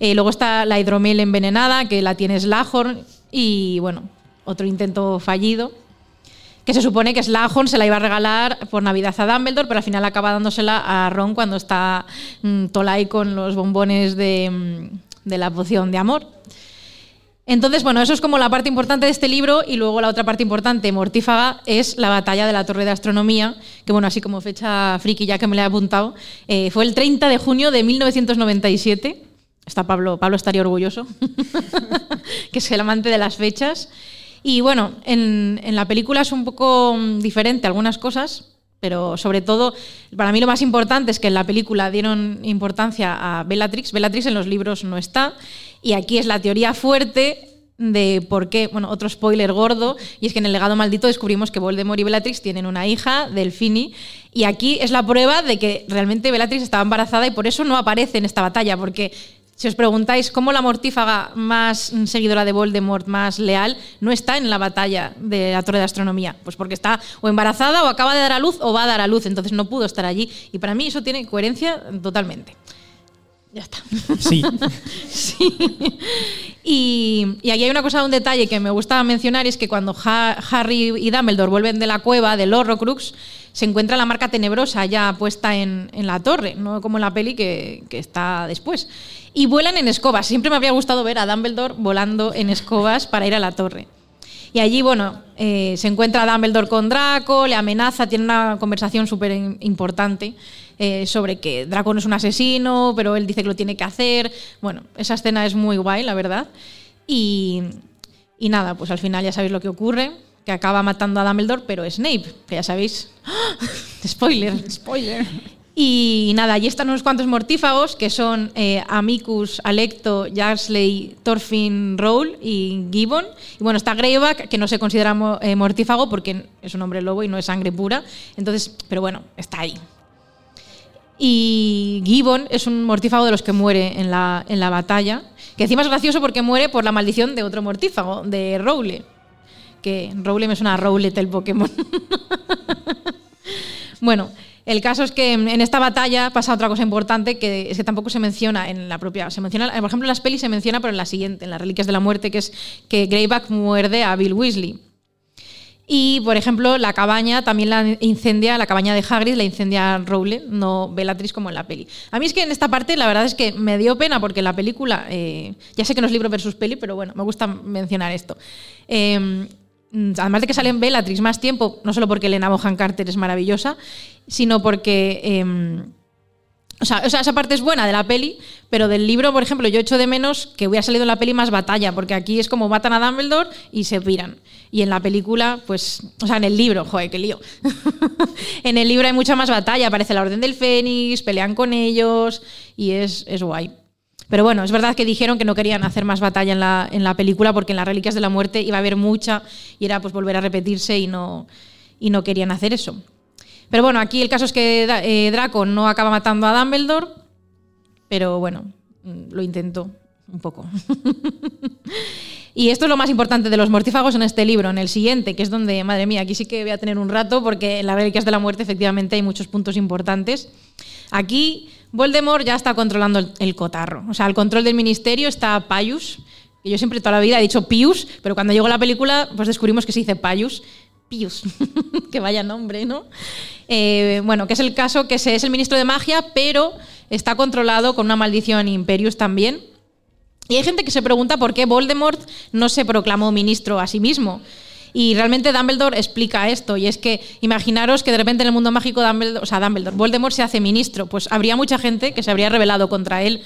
Eh, luego está la hidromiel envenenada, que la tiene Slughorn, y bueno, otro intento fallido. Que se supone que Slughorn se la iba a regalar por Navidad a Dumbledore, pero al final acaba dándosela a Ron cuando está mm, Tolai con los bombones de, mm, de la poción de amor. Entonces, bueno, eso es como la parte importante de este libro y luego la otra parte importante, mortífaga, es la batalla de la Torre de Astronomía, que bueno, así como fecha friki ya que me la he apuntado, eh, fue el 30 de junio de 1997. Está Pablo, Pablo estaría orgulloso, *laughs* que es el amante de las fechas. Y bueno, en, en la película es un poco mm, diferente algunas cosas, pero sobre todo, para mí lo más importante es que en la película dieron importancia a Bellatrix. Bellatrix en los libros no está. Y aquí es la teoría fuerte de por qué, bueno, otro spoiler gordo, y es que en el legado maldito descubrimos que Voldemort y Bellatrix tienen una hija, Delfini, y aquí es la prueba de que realmente Bellatrix estaba embarazada y por eso no aparece en esta batalla, porque si os preguntáis cómo la mortífaga más seguidora de Voldemort, más leal, no está en la batalla de la Torre de Astronomía, pues porque está o embarazada o acaba de dar a luz o va a dar a luz, entonces no pudo estar allí, y para mí eso tiene coherencia totalmente. Ya está. Sí. *laughs* Sí. Y, y aquí hay una cosa, un detalle que me gusta mencionar, es que cuando Ha- Harry y Dumbledore vuelven de la cueva del Horrocrux, se encuentra la marca tenebrosa ya puesta en, en la torre, no como en la peli que, que está después. Y vuelan en escobas. Siempre me habría gustado ver a Dumbledore volando en escobas para ir a la torre. Y allí, bueno, eh, se encuentra Dumbledore con Draco, le amenaza, tiene una conversación súper importante eh, sobre que Draco no es un asesino, pero él dice que lo tiene que hacer. Bueno, esa escena es muy guay, la verdad. Y, y nada, pues al final ya sabéis lo que ocurre, que acaba matando a Dumbledore, pero Snape, que ya sabéis. *gasps* Spoiler. Spoiler. Y nada, allí están unos cuantos mortífagos que son eh, Amicus, Alecto, Jarsley, Thorfinn, Rowl y Gibbon. Y bueno, está Greyback, que no se considera mo- eh, mortífago porque es un hombre lobo y no es sangre pura. Entonces, pero bueno, está ahí. Y Gibbon es un mortífago de los que muere en la, en la batalla. Que encima es gracioso porque muere por la maldición de otro mortífago, de Rowle. Que Rowle me suena a Rowlet el Pokémon. *laughs* Bueno, el caso es que en esta batalla pasa otra cosa importante que es que tampoco se menciona en la propia. Se menciona, por ejemplo, en las pelis se menciona, pero en la siguiente, en las Reliquias de la Muerte, que es que Greyback muerde a Bill Weasley. Y, por ejemplo, la cabaña también la incendia, la cabaña de Hagrid la incendia Rowle, no Bellatrix como en la peli. A mí es que en esta parte la verdad es que me dio pena porque la película, eh, ya sé que no es libro versus peli, pero bueno, me gusta mencionar esto. Mm, además de que sale en Bellatrix más tiempo, no solo porque Elena Bohan Carter es maravillosa, sino porque... o sea, o sea, esa parte es buena de la peli, pero del libro, por ejemplo, yo echo de menos que hubiera salido en la peli más batalla, porque aquí es como matan a Dumbledore y se piran. Y en la película, pues, o sea, en el libro, joder, qué lío. *laughs* en el libro hay mucha más batalla, aparece la Orden del Fénix, pelean con ellos y es, es guay. Pero bueno, es verdad que dijeron que no querían hacer más batalla en la, en la película porque en las Reliquias de la Muerte iba a haber mucha y era pues volver a repetirse y no, y no querían hacer eso. Pero bueno, aquí el caso es que eh, Draco no acaba matando a Dumbledore, pero bueno, mm, lo intentó un poco. *laughs* y esto es lo más importante de los mortífagos en este libro. En el siguiente, que es donde, madre mía, aquí sí que voy a tener un rato, porque en las Reliquias de la Muerte efectivamente hay muchos puntos importantes. Aquí Voldemort ya está controlando el, cotarro. O sea, el control del ministerio está Pius, que yo siempre toda la vida he dicho Pius, pero cuando llegó la película, pues descubrimos que se dice Pius. Pius, *laughs* que vaya nombre, ¿no? Eh, bueno, que es el caso que es el ministro de magia, pero está controlado con una maldición Imperius también. Y hay gente que se pregunta por qué Voldemort no se proclamó ministro a sí mismo. Y realmente Dumbledore explica esto, y es que imaginaros que de repente en el mundo mágico Dumbledore, o sea, Dumbledore, Voldemort se hace ministro, pues habría mucha gente que se habría rebelado contra él.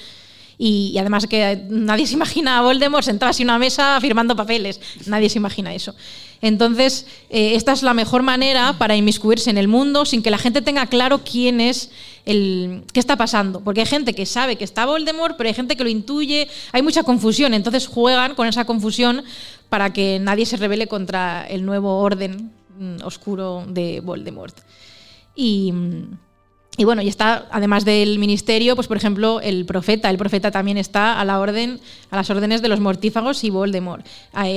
Y, y además que nadie se imagina a Voldemort sentado así en una mesa firmando papeles, nadie se imagina eso. Entonces, eh, esta es la mejor manera para inmiscuirse en el mundo sin que la gente tenga claro quién es el qué está pasando, porque hay gente que sabe que está Voldemort, pero hay gente que lo intuye, hay mucha confusión, entonces juegan con esa confusión para que nadie se rebele contra el nuevo orden mm, oscuro de Voldemort. Y mm, y bueno, y está, además del ministerio, pues por ejemplo, el profeta. El profeta también está a la orden, a las órdenes de los mortífagos y Voldemort.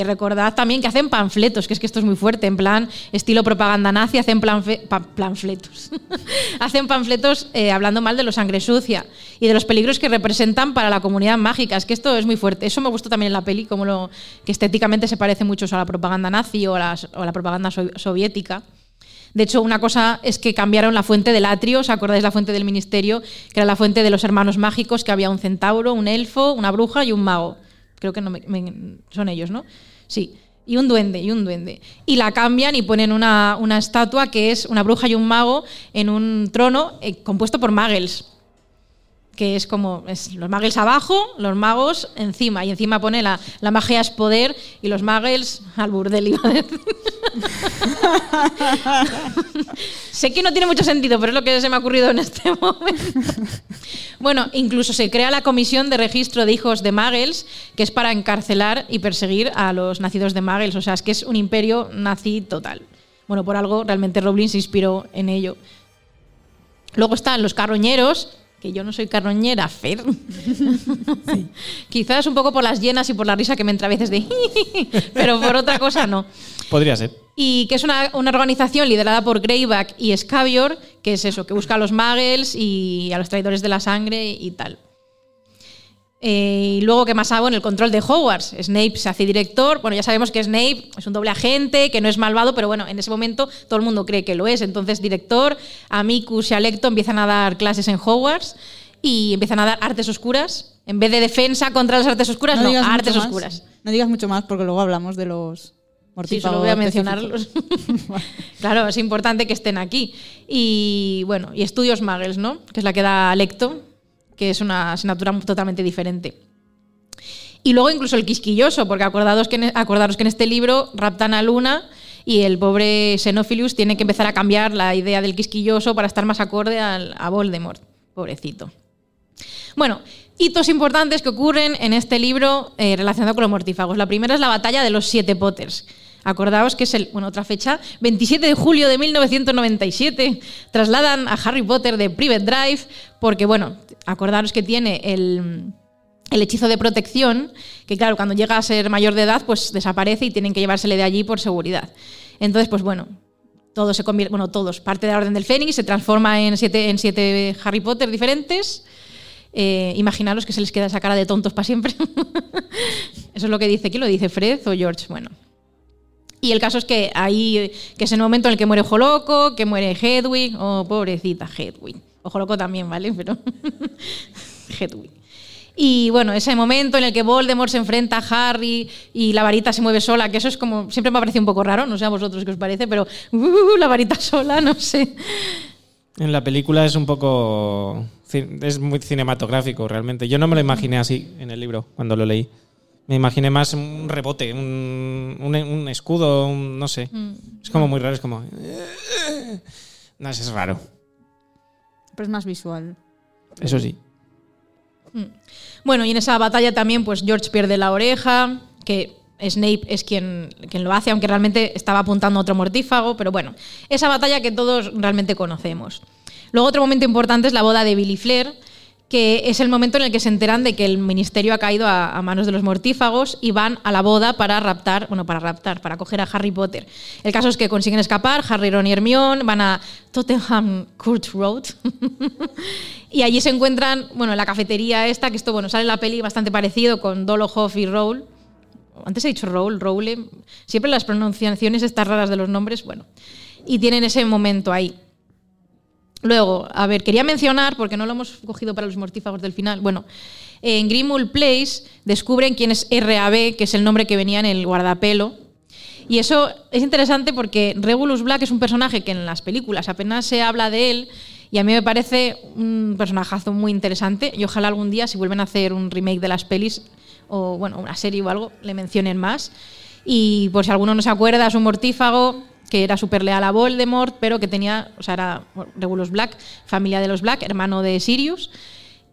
Recordad también que hacen panfletos, que es que esto es muy fuerte, en plan estilo propaganda nazi, hacen *laughs* hacen panfletos eh, hablando mal de los sangre sucia y de los peligros que representan para la comunidad mágica. Es que esto es muy fuerte. Eso me gustó también en la peli, como lo, que estéticamente se parece mucho a la propaganda nazi o a, o a la propaganda so, soviética. De hecho, una cosa es que cambiaron la fuente del atrio, ¿os acordáis la fuente del ministerio? Que era la fuente de los hermanos mágicos, que había un centauro, un elfo, una bruja y un mago. Creo que no me, son ellos, ¿no? Sí. Y un duende, y un duende. Y la cambian y ponen una, estatua que es una bruja y un mago en un trono eh, compuesto por magels que es como es los muggles abajo, los magos encima, y encima pone la, la magia es poder y los muggles al burdel, iba a *laughs* sé que no tiene mucho sentido, pero es lo que se me ha ocurrido en este *laughs* momento. bueno, incluso se crea la comisión de registro de hijos de muggles, que es para encarcelar y perseguir a los nacidos de muggles, o sea, es que es un imperio nazi total. Bueno, por algo realmente Rowling se inspiró en ello. Luego están los carroñeros, que yo no soy carroñera, Fer. Sí. *laughs* Quizás un poco por las llenas y por la risa que me entra a veces de... *laughs* pero por otra cosa no. Podría ser. Y que es una, una, organización liderada por Greyback y Scabior, que es eso, que busca a los muggles y a los traidores de la sangre y tal. Eh, y luego, ¿qué más hago en el control de Hogwarts? Snape se hace director. Bueno, ya sabemos que Snape es un doble agente, que no es malvado, pero bueno, en ese momento todo el mundo cree que lo es. Entonces, director, Amicus y Alecto empiezan a dar clases en Hogwarts y empiezan a dar artes oscuras. En vez de defensa contra las artes oscuras, no, no artes oscuras. No digas mucho más porque luego hablamos de los Sí, solo voy a mencionarlos. *laughs* *laughs* claro, es importante que estén aquí. Y bueno, y estudios Muggles, ¿no? Que es la que da Alecto que es una asignatura totalmente diferente. Y luego incluso el quisquilloso, porque acordaros que, en, acordaros que en este libro raptan a Luna y el pobre Xenophilius tiene que empezar a cambiar la idea del quisquilloso para estar más acorde al, a Voldemort. Pobrecito. Bueno, hitos importantes que ocurren en este libro eh, relacionado con los mortífagos. La primera es la batalla de los siete Potters. Acordaos que es el, bueno, otra fecha, 27 de julio de 1997. Trasladan a Harry Potter de Private Drive porque, bueno, acordaros que tiene el, el hechizo de protección, que claro, cuando llega a ser mayor de edad, pues desaparece y tienen que llevársele de allí por seguridad. Entonces, pues bueno, todos se convierte, bueno, todos, parte de la Orden del Fénix, se transforma en siete, en siete Harry Potter diferentes. Eh, imaginaros que se les queda esa cara de tontos para siempre. *laughs* Eso es lo que dice. ¿Quién lo dice? ¿Fred o George? Bueno. Y el caso es que ahí, que es el momento en el que muere Ojo Loco, que muere Hedwig, oh, pobrecita Hedwig. Ojo Loco también, ¿vale? Pero *laughs* Hedwig. Y bueno, ese momento en el que Voldemort se enfrenta a Harry y la varita se mueve sola, que eso es como, siempre me ha parecido un poco raro, no sé a vosotros qué os parece, pero uh, la varita sola, no sé. En la película es un poco, es muy cinematográfico realmente. Yo no me lo imaginé así en el libro cuando lo leí. Me imaginé más un rebote, un, un, un escudo, un, no sé. Mm. Es como muy raro, es como... No, es raro. Pero es más visual. Eso sí. Mm. Bueno, y en esa batalla también, pues George pierde la oreja, que Snape es quien, quien lo hace, aunque realmente estaba apuntando a otro mortífago, pero bueno, esa batalla que todos realmente conocemos. Luego otro momento importante es la boda de Billy Flair, que es el momento en el que se enteran de que el ministerio ha caído a, manos de los mortífagos y van a la boda para raptar, bueno, para raptar, para coger a Harry Potter. El caso es que consiguen escapar, Harry, Ron y Hermione van a Tottenham Court Road *laughs* y allí se encuentran, bueno, en la cafetería esta, que esto, bueno, sale en la peli bastante parecido con Dolohoff y Rowl. Antes he dicho Rowl, Rowle. Siempre las pronunciaciones estas raras de los nombres, bueno. Y tienen ese momento ahí. Luego, a ver, quería mencionar, porque no lo hemos cogido para los mortífagos del final, bueno, en Grimul Place descubren quién es RAB, que es el nombre que venía en el guardapelo. Y eso es interesante porque Regulus Black es un personaje que en las películas apenas se habla de él y a mí me parece un personajazo muy interesante y ojalá algún día si vuelven a hacer un remake de las pelis o bueno, una serie o algo, le mencionen más. Y por si alguno no se acuerda, es un mortífago que era súper leal a Voldemort, pero que tenía, o sea, era Regulus Black, familia de los Black, hermano de Sirius.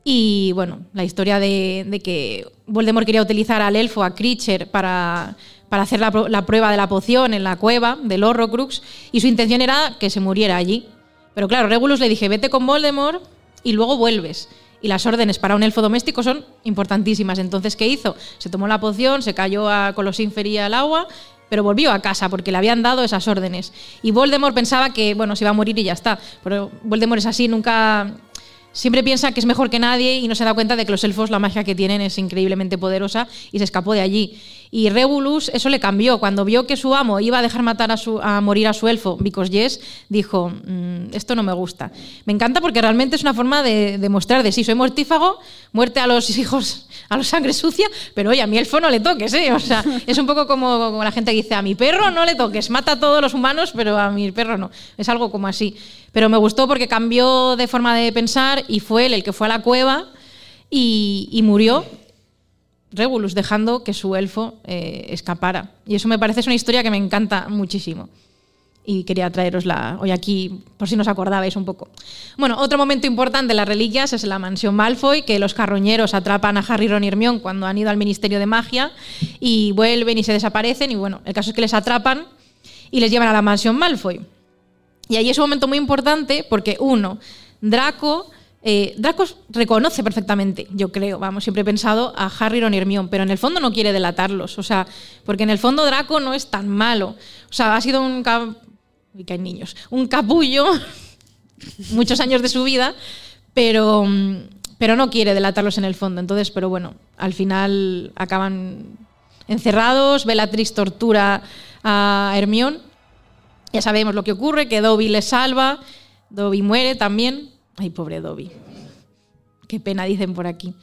Y bueno, la historia de, que Voldemort quería utilizar al elfo, a Creature, para, para hacer la, la, prueba de la poción en la cueva del Horrocrux, y su intención era que se muriera allí. Pero claro, Regulus le dije, vete con Voldemort y luego vuelves. Y las órdenes para un elfo doméstico son importantísimas. Entonces, ¿qué hizo? Se tomó la poción, se cayó a, con los al agua pero volvió a casa porque le habían dado esas órdenes. Y Voldemort pensaba que, bueno, se iba a morir y ya está. Pero Voldemort es así, nunca... Siempre piensa que es mejor que nadie y no se da cuenta de que los elfos, la magia que tienen es increíblemente poderosa y se escapó de allí. Y Regulus eso le cambió. Cuando vio que su amo iba a dejar matar a, su, a morir a su elfo, Because Yes, dijo, mm, esto no me gusta. Me encanta porque realmente es una forma de, demostrar de sí, soy mortífago, muerte a los hijos, a los sangre sucia, pero oye, a mi elfo no le toques, ¿eh? Es un poco como, como la gente dice, a mi perro no le toques, mata a todos los humanos, pero a mi perro no. Es algo como así. Pero me gustó porque cambió de forma de pensar y fue él el que fue a la cueva y, y murió Regulus, dejando que su elfo eh, escapara. Y eso me parece es una historia que me encanta muchísimo. Y quería traerosla hoy aquí, por si no os acordabais un poco. Bueno, otro momento importante de las reliquias es la mansión Malfoy, que los carroñeros atrapan a Harry, Ron y Hermione cuando han ido al Ministerio de Magia y vuelven y se desaparecen. Y bueno, el caso es que les atrapan y les llevan a la mansión Malfoy. Y ahí es un momento muy importante porque, uno, Draco eh, Draco reconoce perfectamente, yo creo, vamos, siempre he pensado a Harry, Ron y Hermione, pero en el fondo no quiere delatarlos, o sea, porque en el fondo Draco no es tan malo, o sea, ha sido un Uy, que hay niños, un capullo *laughs* muchos años de su vida, pero, pero no quiere delatarlos en el fondo, entonces, pero bueno, al final acaban encerrados, Bellatrix tortura a Hermione, ya sabemos lo que ocurre, que Dobby le salva, Dobby muere también, Ay, pobre Dobby. Qué pena dicen por aquí.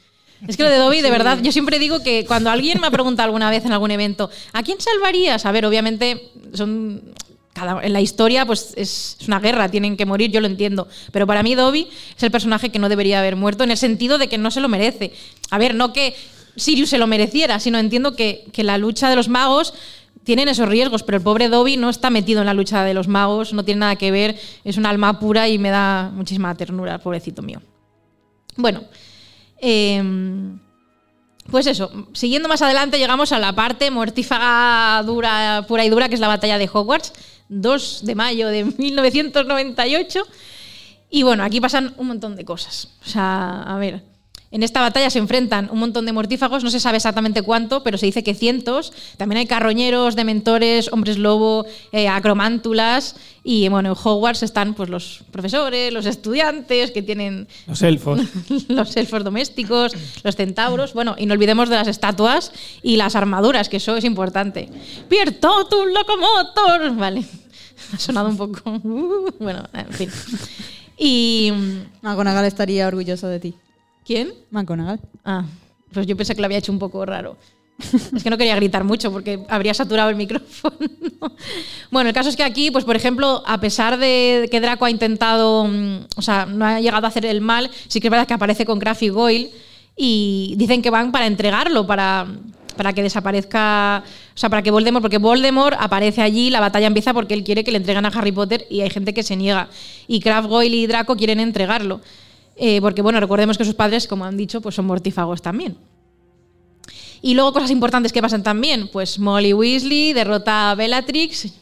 Es que lo de Dobby, de verdad, yo siempre digo que cuando alguien me ha preguntado alguna vez en algún evento, ¿a quién salvarías? A ver, obviamente son en la historia pues es, una guerra, tienen que morir, yo lo entiendo. Pero para mí Dobby es el personaje que no debería haber muerto en el sentido de que no se lo merece. A ver, no que Sirius se lo mereciera, sino entiendo que, que la lucha de los magos tienen esos riesgos, pero el pobre Dobby no está metido en la lucha de los magos, no tiene nada que ver, es un alma pura y me da muchísima ternura, pobrecito mío. Bueno, em, pues eso, siguiendo más adelante llegamos a la parte mortífaga, dura, pura y dura, que es la batalla de Hogwarts, 2 de mayo de *laughs* 1998. Y bueno, aquí pasan un montón de cosas. O sea, a ver, en esta batalla se enfrentan un montón de mortífagos, no se sabe exactamente cuánto, pero se dice que cientos. También hay carroñeros, dementores, hombres lobo, eh, acromántulas. Y bueno, en Hogwarts están pues, los profesores, los estudiantes que tienen. Los elfos. *laughs* los elfos domésticos, los centauros. Bueno, y no olvidemos de las estatuas y las armaduras, que eso es importante. tu locomotor! Vale, *laughs* ha sonado un poco. bueno, en fin. Y. McGonagall estaría orgulloso de ti. ¿Quién? McGonagall. Ah, pues yo pensé que lo había hecho un poco raro. *laughs* es que no quería gritar mucho porque habría saturado el micrófono. *laughs* bueno, el caso es que aquí, pues por ejemplo, a pesar de que Draco ha intentado, mm, o sea, no ha llegado a hacer el mal, sí que es verdad que aparece con Graf y Goyle y dicen que van para entregarlo, para, para que desaparezca, o sea, para que Voldemort, porque Voldemort aparece allí, la batalla empieza porque él quiere que le entreguen a Harry Potter y hay gente que se niega. Y Graf, Goyle y Draco quieren entregarlo. Eh, porque bueno, recordemos que sus padres, como han dicho, pues son mortífagos también. Y luego cosas importantes que pasan también, pues Molly Weasley derrota a Bellatrix,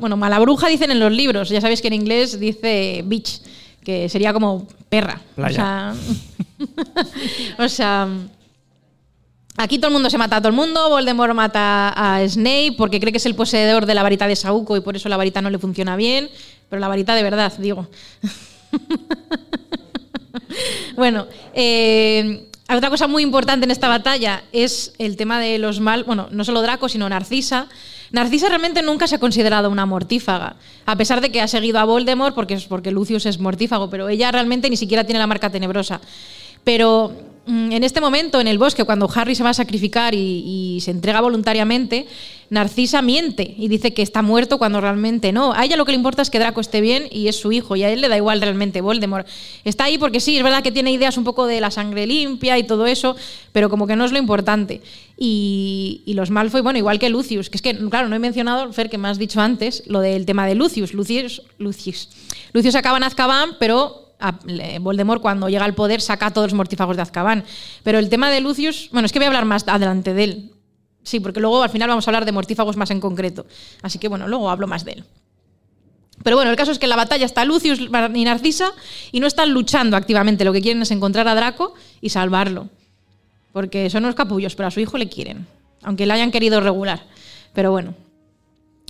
bueno, mala bruja dicen en los libros, ya sabéis que en inglés dice bitch, que sería como perra. *laughs* O sea, aquí todo el mundo se mata a todo el mundo, Voldemort mata a Snape porque cree que es el poseedor de la varita de Sauco y por eso la varita no le funciona bien, pero la varita de verdad, digo. *laughs* bueno, eh, otra cosa muy importante en esta batalla es el tema de los mal, bueno, no solo Draco, sino Narcisa. Narcisa realmente nunca se ha considerado una mortífaga, a pesar de que ha seguido a Voldemort porque, porque Lucius es mortífago, pero ella realmente ni siquiera tiene la marca tenebrosa. Pero en este momento, en el bosque, cuando Harry se va a sacrificar y, y, se entrega voluntariamente, Narcisa miente y dice que está muerto cuando realmente no. A ella lo que le importa es que Draco esté bien y es su hijo, y a él le da igual realmente Voldemort. Está ahí porque sí, es verdad que tiene ideas un poco de la sangre limpia y todo eso, pero como que no es lo importante. Y, y los Malfoy, bueno, igual que Lucius, que es que, claro, no he mencionado, Fer, que me has dicho antes, lo del tema de Lucius. Lucius, Lucius, Lucius acaba en Azkaban, pero Voldemort cuando llega al poder saca a todos los mortífagos de Azkaban. Pero el tema de Lucius, bueno, es que voy a hablar más adelante de él. Sí, porque luego al final vamos a hablar de mortífagos más en concreto. Así que bueno, luego hablo más de él. Pero bueno, el caso es que en la batalla está Lucius y Narcisa y no están luchando activamente. Lo que quieren es encontrar a Draco y salvarlo. Porque son unos capullos, pero a su hijo le quieren. Aunque le hayan querido regular. Pero bueno,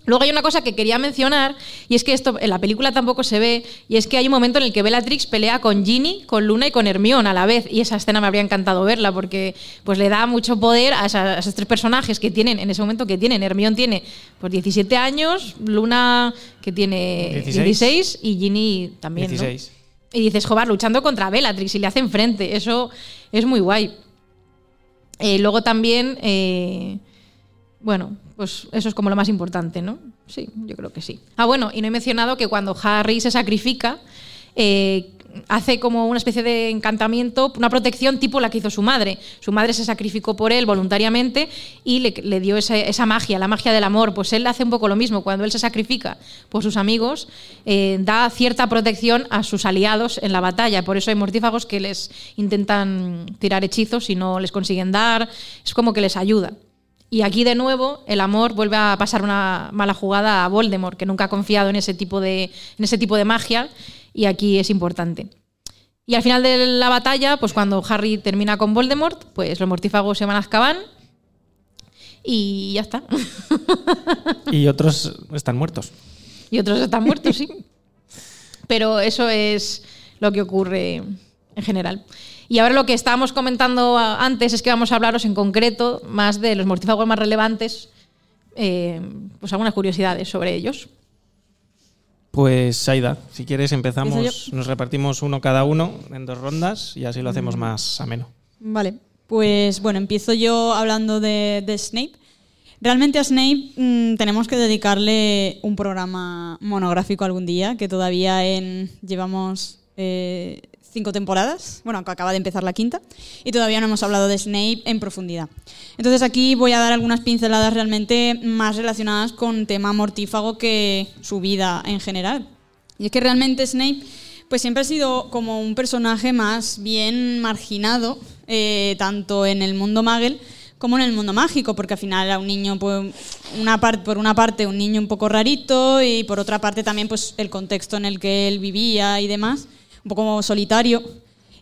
Luego hay una cosa que quería mencionar, y es que esto en la película tampoco se ve, y es que hay un momento en el que Bellatrix pelea con Ginny, con Luna y con Hermione a la vez, y esa escena me habría encantado verla, porque pues le da mucho poder a, esos tres personajes que tienen, en ese momento que tienen. Hermione tiene pues 17 años, Luna que tiene 16, 16 y Ginny también. 16. ¿no? Y dices, joder, luchando contra Bellatrix y le hacen frente, eso es muy guay. Eh, luego también... Eh, bueno, pues eso es como lo más importante, ¿no? Sí, yo creo que sí. Ah, bueno, y no he mencionado que cuando Harry se sacrifica, eh, hace como una especie de encantamiento, una protección tipo la que hizo su madre. Su madre se sacrificó por él voluntariamente y le, dio esa, esa, magia, la magia del amor. Pues él hace un poco lo mismo. Cuando él se sacrifica por sus amigos, eh, da cierta protección a sus aliados en la batalla. Por eso hay mortífagos que les intentan tirar hechizos y no les consiguen dar. Es como que les ayuda. Y aquí de nuevo el amor vuelve a pasar una mala jugada a Voldemort, que nunca ha confiado en ese tipo de, en ese tipo de magia y aquí es importante. Y al final de la batalla, pues cuando Harry termina con Voldemort, pues los mortífagos se van a Azkaban y ya está. *laughs* Y otros están muertos. Y otros están muertos, sí. *laughs* Pero eso es lo que ocurre en general. Y ahora lo que estábamos comentando antes es que vamos a hablaros en concreto más de los mortífagos más relevantes, eh, pues algunas curiosidades sobre ellos. Pues Saida, si quieres empezamos, nos repartimos uno cada uno en dos rondas y así lo hacemos Mm. más ameno. Vale, pues bueno, empiezo yo hablando de, de Snape. Realmente a Snape mmm, tenemos que dedicarle un programa monográfico algún día, que todavía en, llevamos eh, cinco temporadas, bueno, acaba de empezar la quinta, y todavía no hemos hablado de Snape en profundidad. Entonces aquí voy a dar algunas pinceladas realmente más relacionadas con tema mortífago que su vida en general. Y es que realmente Snape pues siempre ha sido como un personaje más bien marginado, eh, tanto en el mundo Magel como en el mundo mágico, porque al final era un niño, pues, una part, por una parte, un niño un poco rarito y por otra parte también pues, el contexto en el que él vivía y demás, un poco solitario.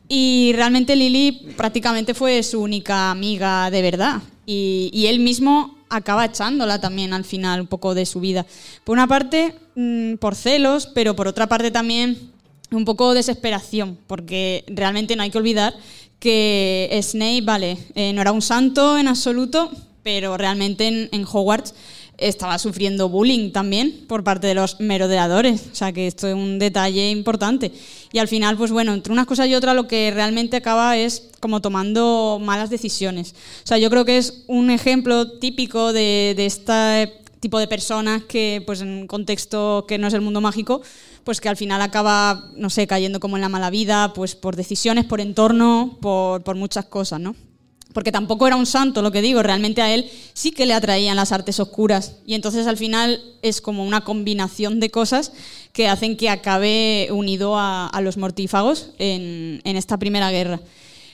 Y realmente Lily prácticamente fue su única amiga de verdad. Y, él mismo acaba echándola también al final un poco de su vida. Por una parte, mmm, por celos, pero por otra parte también un poco desesperación, porque realmente no hay que olvidar que Snape, vale, eh, no era un santo en absoluto, pero realmente en, en, Hogwarts estaba sufriendo bullying también por parte de los merodeadores. O sea que esto es un detalle importante. Y al final, pues bueno, entre unas cosas y otras lo que realmente acaba es como tomando malas decisiones. O sea, yo creo que es un ejemplo típico de, de este tipo de personas que, pues en un contexto que no es el mundo mágico, pues que al final acaba, no sé, cayendo como en la mala vida, pues por decisiones, por entorno, por, por muchas cosas, ¿no? Porque tampoco era un santo, lo que digo, realmente a él sí que le atraían las artes oscuras. Y entonces al final es como una combinación de cosas que hacen que acabe unido a, a los mortífagos en, en esta primera guerra.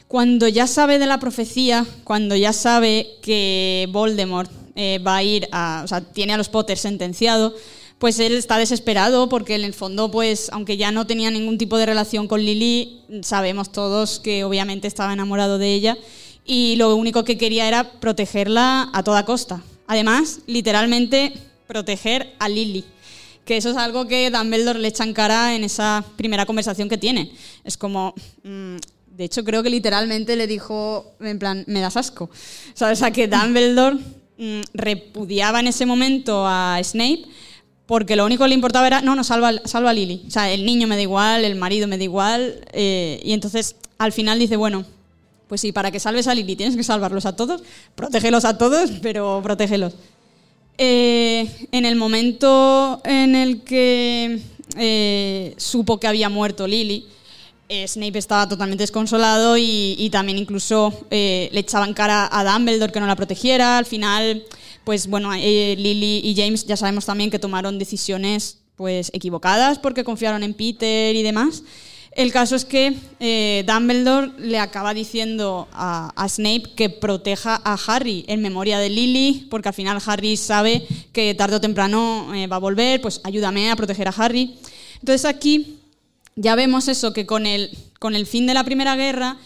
Cuando ya sabe de la profecía, cuando ya sabe que Voldemort eh, va a ir a, o sea, tiene a los Potter sentenciado, pues él está desesperado porque en el fondo, pues, aunque ya no tenía ningún tipo de relación con Lily, sabemos todos que obviamente estaba enamorado de ella y lo único que quería era protegerla a toda costa. Además, literalmente proteger a Lily, que eso es algo que Dumbledore le echa en cara en esa primera conversación que tiene. Es como, mmm, de hecho creo que literalmente le dijo, en plan, me das asco. *laughs* O sea, que Dumbledore mm, repudiaba en ese momento a Snape porque lo único que le importaba era, no, no, salva, salva a Lily. O sea, el niño me da igual, el marido me da igual. eh, y entonces al final dice, bueno, pues sí, para que salves a Lily tienes que salvarlos a todos, protégelos a todos, pero protégelos. Eh, en el momento en el que eh, supo que había muerto Lily, eh, Snape estaba totalmente desconsolado y, y también incluso eh, le echaban cara a Dumbledore que no la protegiera. Al final, pues bueno, eh, Lily y James ya sabemos también que tomaron decisiones pues equivocadas porque confiaron en Peter y demás. El caso es que eh, Dumbledore le acaba diciendo a, Snape que proteja a Harry en memoria de Lily, porque al final Harry sabe que tarde o temprano eh, va a volver, pues ayúdame a proteger a Harry. Entonces aquí ya vemos eso, que con el, con el fin de la Primera Guerra,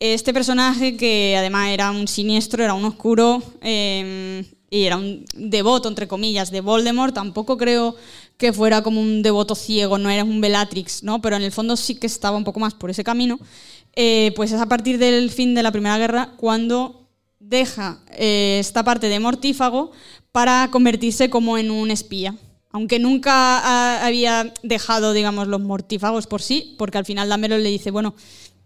este personaje que además era un siniestro, era un oscuro eh, y era un devoto, entre comillas, de Voldemort, tampoco creo que fuera como un devoto ciego, no era un Bellatrix, ¿no? pero en el fondo sí que estaba un poco más por ese camino, eh, pues es a partir del fin de la Primera Guerra cuando deja eh, esta parte de mortífago para convertirse como en un espía. Aunque nunca ha- había dejado, digamos, los mortífagos por sí, porque al final Dumbledore le dice, bueno,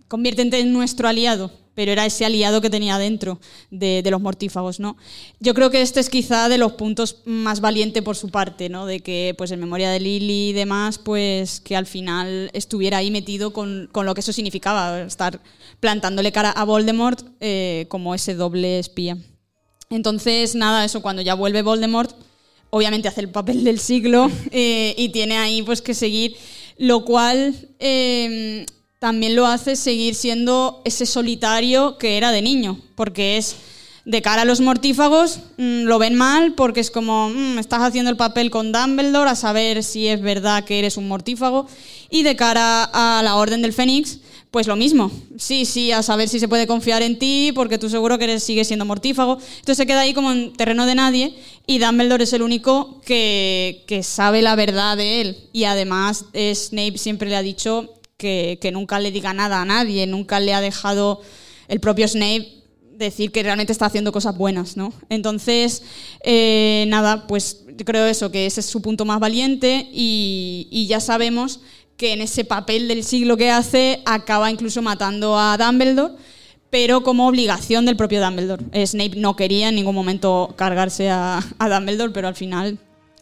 conviértete en nuestro aliado, pero era ese aliado que tenía dentro de, los mortífagos, ¿no? Yo creo que este es quizá de los puntos más valiente por su parte, ¿no? De que, pues, en memoria de Lily y demás, pues, que al final estuviera ahí metido con, con lo que eso significaba, estar plantándole cara a Voldemort eh, como ese doble espía. Entonces, nada, eso, cuando ya vuelve Voldemort, obviamente hace el papel del siglo *laughs* eh, y tiene ahí pues que seguir, lo cual eh, también lo hace seguir siendo ese solitario que era de niño, porque es de cara a los mortífagos, mm, lo ven mal porque es como, mm, estás haciendo el papel con Dumbledore a saber si es verdad que eres un mortífago, y de cara a la Orden del Fénix, pues lo mismo. Sí, sí, a saber si se puede confiar en ti, porque tú seguro que eres, sigues siendo mortífago. Entonces se queda ahí como en terreno de nadie y Dumbledore es el único que, que sabe la verdad de él. Y además eh, Snape siempre le ha dicho que, nunca le diga nada a nadie, nunca le ha dejado el propio Snape decir que realmente está haciendo cosas buenas, ¿no? Entonces, eh, nada, pues creo eso, que ese es su punto más valiente y, ya sabemos que en ese papel del siglo que hace acaba incluso matando a Dumbledore, pero como obligación del propio Dumbledore. Snape no quería en ningún momento cargarse a Dumbledore, pero al final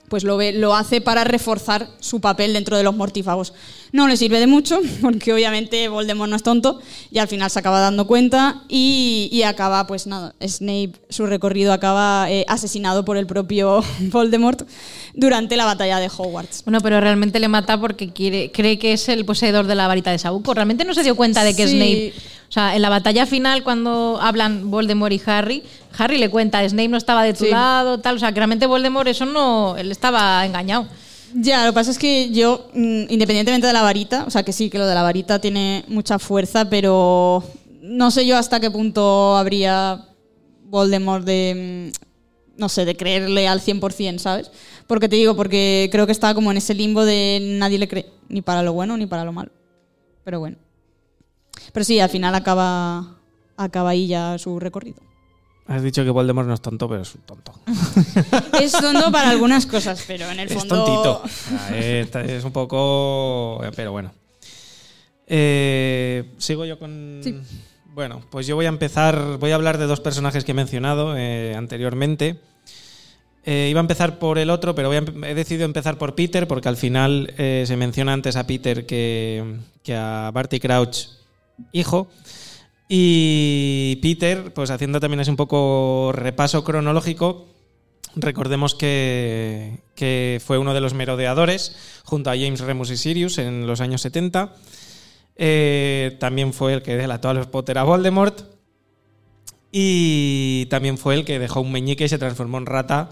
pues lo, ve- lo hace para reforzar su papel dentro de los mortífagos. No le sirve de mucho, *laughs* porque obviamente Voldemort no es tonto, y al final se acaba dando cuenta y, y acaba, pues nada, Snape, su recorrido acaba eh, asesinado por el propio *laughs* Voldemort durante la batalla de Hogwarts. Bueno, pero realmente le mata porque quiere, cree que es el poseedor de la varita de Sabuco. Realmente no se dio cuenta de que Sí. Snape. O sea, en la batalla final, cuando hablan Voldemort y Harry, Harry le cuenta, Snape no estaba de tu Sí. lado, tal. O sea, que realmente Voldemort, eso no. Él estaba engañado. Ya, lo que pasa es que yo, mm, independientemente de la varita, o sea que sí, que lo de la varita tiene mucha fuerza, pero no sé yo hasta qué punto habría Voldemort de, mm, no sé, de creerle al 100%, ¿sabes? Porque te digo, porque creo que está como en ese limbo de nadie le cree, ni para lo bueno ni para lo malo. Pero bueno. Pero sí, al final acaba, acaba ahí ya su recorrido. Has dicho que Voldemort no es tonto, pero es un tonto. *laughs* Es tonto para algunas cosas, pero en el Es fondo... tontito. O sea, es, es un poco. Pero bueno. Eh, Sigo yo con. Sí. Bueno, pues yo voy a empezar. Voy a hablar de dos personajes que he mencionado eh, anteriormente. Eh, iba a empezar por el otro, pero voy a he decidido empezar por Peter, porque al final eh, se menciona antes a Peter que, que a Barty Crouch, hijo. Y Peter, pues haciendo también un poco repaso cronológico, recordemos que, fue uno de los merodeadores junto a James Remus y Sirius en los años 70. Eh, también fue el que delató a los Potter a Voldemort. Y también fue el que dejó un meñique y se transformó en rata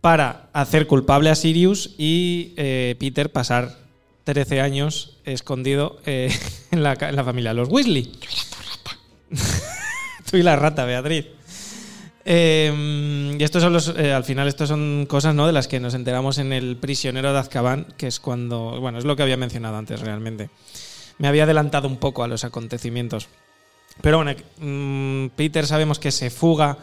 para hacer culpable a Sirius y eh, Peter pasar 13 años escondido eh, *laughs* en, la, en la familia de los Weasley. *laughs* Tú y la rata, Beatriz. Eh, y estos son los, eh, al final, estos son cosas ¿no? de las que nos enteramos en el prisionero de Azkaban, que es cuando, bueno, es lo que había mencionado antes realmente. Me había adelantado un poco a los acontecimientos. Pero bueno, mm, Peter sabemos que se fuga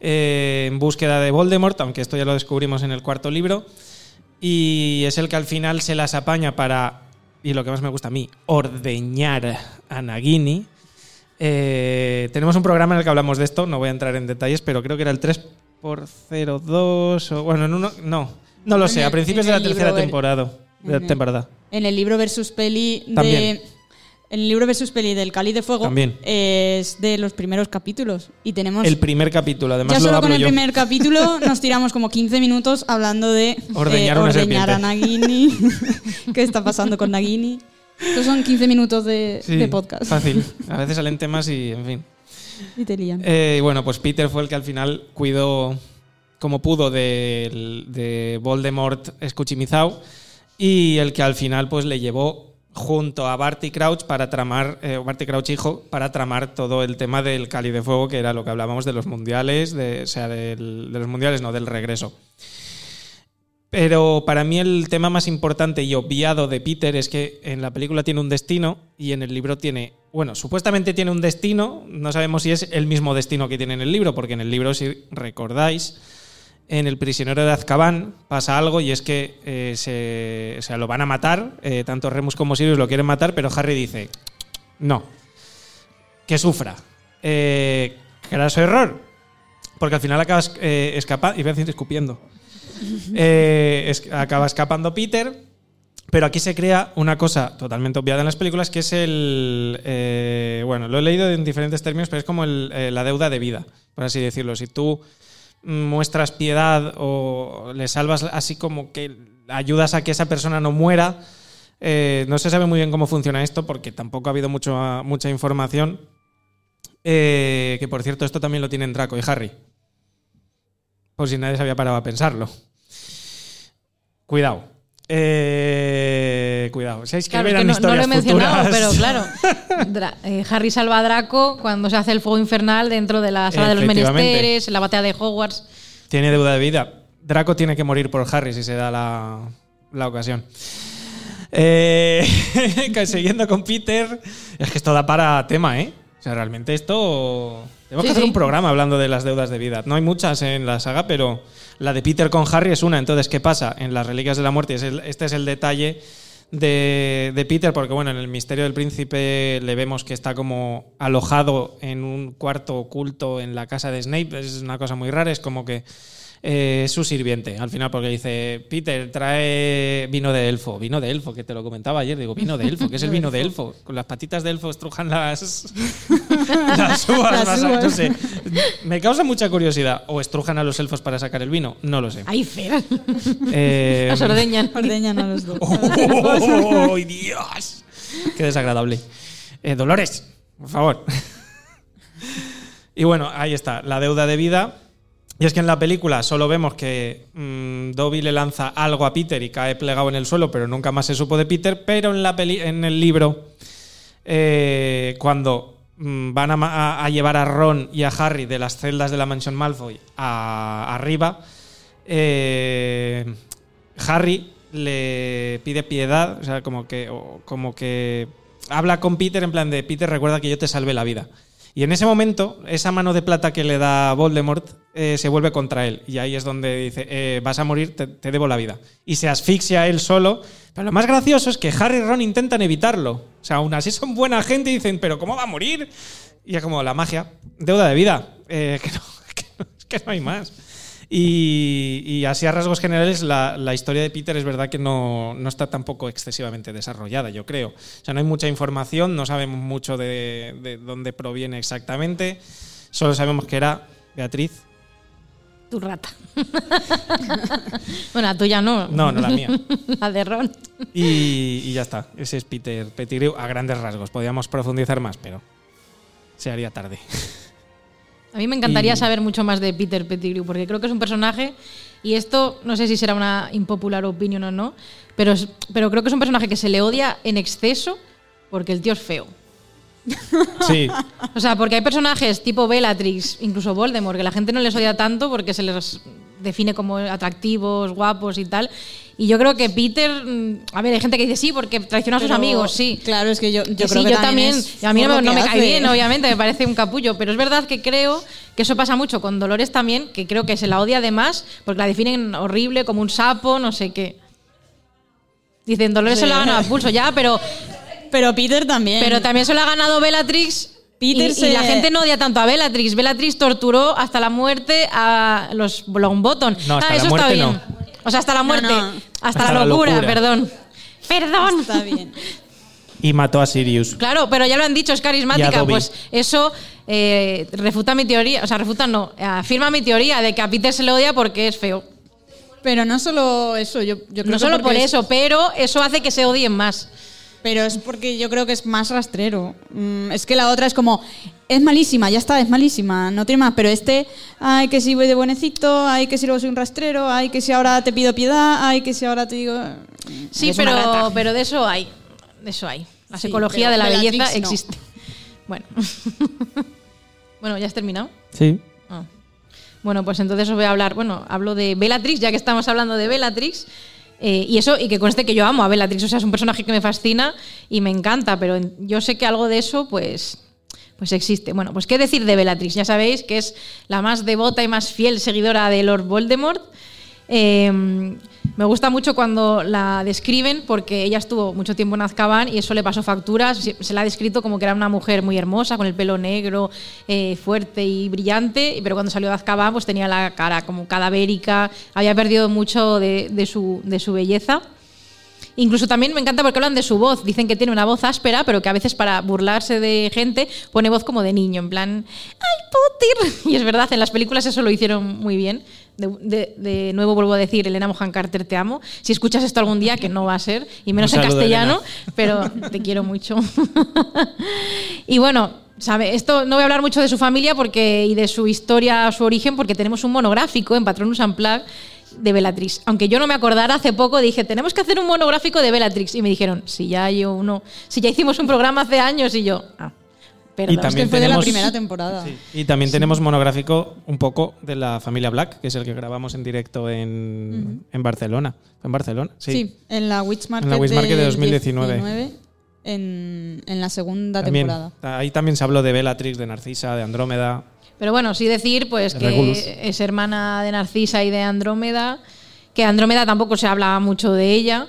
eh, en búsqueda de Voldemort, aunque esto ya lo descubrimos en el cuarto libro. Y es el que al final se las apaña para, y lo que más me gusta a mí, ordeñar a Nagini. Eh, tenemos un programa en el que hablamos de esto, no voy a entrar en detalles, pero creo que era el 3x02 o bueno, en uno, no, no lo sé, a el- principios de la el tercera temporada. De en el- temporada. En el libro versus peli También. de. En el libro versus peli del Cali de Fuego También. es de los primeros capítulos. Y tenemos. El primer capítulo, además ya lo solo con hablo el yo. primer capítulo *laughs* nos tiramos como 15 minutos hablando de Ordeñar eh, ordeñar serpiente. a Nagini. *laughs* ¿Qué está pasando con Nagini? Estos son 15 minutos de, Sí, de podcast. Fácil. *laughs* A veces salen temas y, en fin. Y te lían. Eh, bueno, pues Peter fue el que al final cuidó como pudo de, Voldemort escuchimizao y el que al final pues le llevó junto a Barty Crouch para tramar, eh, Barty Crouch hijo, para tramar todo el tema del Cali de Fuego, que era lo que hablábamos de los mundiales, de, o sea, del- de los mundiales, no, del regreso. Pero para mí el tema más importante y obviado de Peter es que en la película tiene un destino y en el libro tiene, bueno, supuestamente tiene un destino, no sabemos si es el mismo destino que tiene en el libro, porque en el libro, si recordáis, en El prisionero de Azkaban pasa algo y es que eh, se, o sea, lo van a matar, eh, tanto Remus como Sirius lo quieren matar, pero Harry dice, no, que sufra. Eh, craso error, porque al final acabas eh, escapando, iba a decir escupiendo. Eh, acaba escapando Peter, pero aquí se crea una cosa totalmente obviada en las películas, que es el... eh, bueno, lo he leído en diferentes términos, pero es como eh, la deuda de vida, por así decirlo. Si tú muestras piedad o le salvas así como que ayudas a que esa persona no muera, no se sabe muy bien cómo funciona esto porque tampoco ha habido mucho, mucha información. Que por cierto, esto también lo tienen Draco y Harry. Por si nadie se había parado a pensarlo. Cuidado. Eh, cuidado. Si es que Claro, que no, no lo he mencionado, futuras. pero claro. *laughs* Dra- eh, Harry salva a Draco cuando se hace el fuego infernal dentro de la sala de los menesteres, en la batalla de Hogwarts. Tiene deuda de vida. Draco tiene que morir por Harry si se da la, la ocasión. Eh, *laughs* siguiendo con Peter, es que esto da para tema, ¿eh? O sea, realmente esto. Tenemos Sí, que hacer sí. un programa hablando de las deudas de vida. No hay muchas en la saga, pero la de Peter con Harry es una. Entonces, ¿qué pasa? En las Reliquias de la Muerte, este es el detalle de, de Peter, porque bueno, en el Misterio del Príncipe le vemos que está como alojado en un cuarto oculto en la casa de Snape. Es una cosa muy rara, es como que eh, es su sirviente al final, porque dice: Peter, trae vino de elfo. Vino de elfo, que te lo comentaba ayer. Digo, vino de elfo, ¿qué es el vino de elfo? Con las patitas de elfo estrujan las, *laughs* las uvas. Las vas a- uvas. no sé. Me causa mucha curiosidad. ¿O estrujan a los elfos para sacar el vino? No lo sé. ¡Ay, Fer! Eh, Los ordeñan. Ordeñan a los dos. *laughs* ¡Oh, Dios! Qué desagradable. Eh, Dolores, por favor. y bueno, ahí está, la deuda de vida. Y es que en la película solo vemos que mm, Dobby le lanza algo a Peter y cae plegado en el suelo, pero nunca más se supo de Peter. Pero en, la peli en el libro, eh, cuando van a, llevar a Ron y a Harry de las celdas de la mansión Malfoy a, arriba, eh, Harry le pide piedad, o sea, como que, como que habla con Peter en plan de Peter, recuerda que yo te salvé la vida. Y en ese momento, esa mano de plata que le da Voldemort eh, se vuelve contra él. Y ahí es donde dice, eh, vas a morir, te, te debo la vida. Y se asfixia él solo. Lo más gracioso es que Harry y Ron intentan evitarlo. O sea, aún así son buena gente y dicen, pero ¿cómo va a morir? Y es como la magia, deuda de vida. Eh, *laughs* que, no, que no- hay más. Y, y así a rasgos generales, la, la historia de Peter es verdad que no, no está tampoco excesivamente desarrollada, yo creo. O sea, no hay mucha información, no sabemos mucho de, de dónde proviene exactamente. Solo sabemos que era Beatriz. Tu rata. *laughs* bueno, la tuya no. No, no la mía. *laughs* la de Ron. Y, y ya está. Ese es Peter Pettigrew a grandes rasgos. Podríamos profundizar más, pero se haría tarde. A mí me encantaría Y- saber mucho más de Peter Pettigrew, porque creo que es un personaje, y esto no sé si será una impopular opinión o no, pero, pero creo que es un personaje que se le odia en exceso porque el tío es feo. Sí, *laughs* O sea, porque hay personajes tipo Bellatrix, incluso Voldemort, que la gente no les odia tanto porque se les define como atractivos, guapos y tal. Y yo creo que Peter, mm, a ver, hay gente que dice sí, porque traiciona a sus Pero, amigos, sí. Claro, es que yo, yo Que creo sí, que yo también. a mí no, me- no cae bien, obviamente, me parece un capullo. Pero es verdad que creo que eso pasa mucho con Dolores también, que creo que se la odia además, porque la definen horrible, como un sapo, no sé qué. Dicen, Dolores Sí. se lo ha ganado a pulso, ya, pero, Pero Peter también. pero también se lo ha ganado Bellatrix. Peter y, se- y la gente no odia tanto a Bellatrix. Bellatrix torturó hasta la muerte a los Longbottom. No, hasta ah, la eso muerte está bien. no. O sea, hasta la muerte. no. Hasta, Hasta la la locura, perdón. Perdón. Está bien. Y mató a Sirius. Claro, pero ya lo han dicho, es carismática. Pues eso eh, refuta mi teoría, o sea, refuta no, afirma mi teoría de que a Peter se le odia porque es feo. Pero no solo eso, yo, yo creo No que solo por es- eso, pero eso hace que se odien más. Pero es porque yo creo que es más rastrero. Mm, es que la otra es como, es malísima, ya está, es malísima, no tiene más. Pero este, ay, que si voy de buenecito, ay, que si luego soy un rastrero, ay, que si ahora te pido piedad, ay, que si ahora te digo. Sí, pero, pero de eso hay. De eso hay. La psicología de la Bellatrix belleza no. existe. *laughs* Bueno. *laughs* bueno, ¿ya has terminado? Sí. Ah. Bueno, pues entonces os voy a hablar, bueno, hablo de Bellatrix, ya que estamos hablando de Bellatrix. Eh, y eso, y que conste que yo amo a Bellatrix, o sea, es un personaje que me fascina y me encanta, pero yo sé que algo de eso, pues, pues existe. Bueno, pues qué decir de Bellatrix, ya sabéis que es la más devota y más fiel seguidora de Lord Voldemort. Eh, me gusta mucho cuando la describen porque ella estuvo mucho tiempo en Azkaban y eso le pasó facturas. Se la ha descrito como que era una mujer muy hermosa, con el pelo negro, eh, fuerte y brillante, pero cuando salió de Azkaban pues tenía la cara como cadavérica, había perdido mucho de, de su, de su belleza. Incluso también me encanta porque hablan de su voz. Dicen que tiene una voz áspera, pero que a veces para burlarse de gente pone voz como de niño, en plan, ¡ay, Potter! *laughs* Y es verdad, en las películas eso lo hicieron muy bien. De, de- de nuevo vuelvo a decir, Elena Mohan Carter, te amo. Si escuchas esto algún día, que no va a ser, y menos en castellano, *laughs* pero te quiero mucho. *laughs* y bueno, sabe, esto no voy a hablar mucho de su familia porque y de su historia, su origen, porque tenemos un monográfico en Patronus Unplugged de Bellatrix. Aunque yo no me acordara, hace poco dije, tenemos que hacer un monográfico de Bellatrix. Y me dijeron, si ya hay uno, si ya hicimos un programa hace años, y yo, ah, perdón. Y Es también que fue de la tenemos- primera temporada. Y también tenemos monográfico un poco de la familia Black, que es el que grabamos en directo en, en Barcelona. ¿En Barcelona? Sí. Sí, en la Witch Market, En la Witch Market de del 2019. 19, en, en la segunda También. temporada. Ahí también se habló de Bellatrix, de Narcisa, de Andrómeda. Pero bueno, sí decir pues que Regulus. es hermana de Narcisa y de Andrómeda, que Andrómeda tampoco se habla mucho de ella,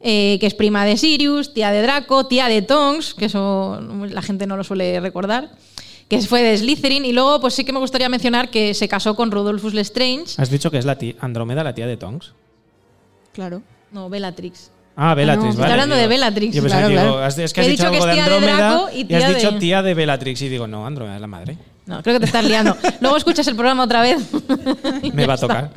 eh, que es prima de Sirius, tía de Draco, tía de Tonks, que eso la gente no lo suele recordar, que fue de Slytherin, y luego pues sí que me gustaría mencionar que se casó con Rodolphus Lestrange, ¿Has dicho que es la tía, Andrómeda, la tía de Tonks? Claro. no, Bellatrix. Ah, Bellatrix, no, vale. estoy hablando de Bellatrix. Yo Claro, digo, claro. has- es que has He dicho dicho que es tía de Andrómeda Draco y has dicho de- tía de Bellatrix y digo, no, Andrómeda es la madre. No, creo que te estás liando. Luego escuchas el programa otra vez. *laughs* Me va a *laughs* está. tocar.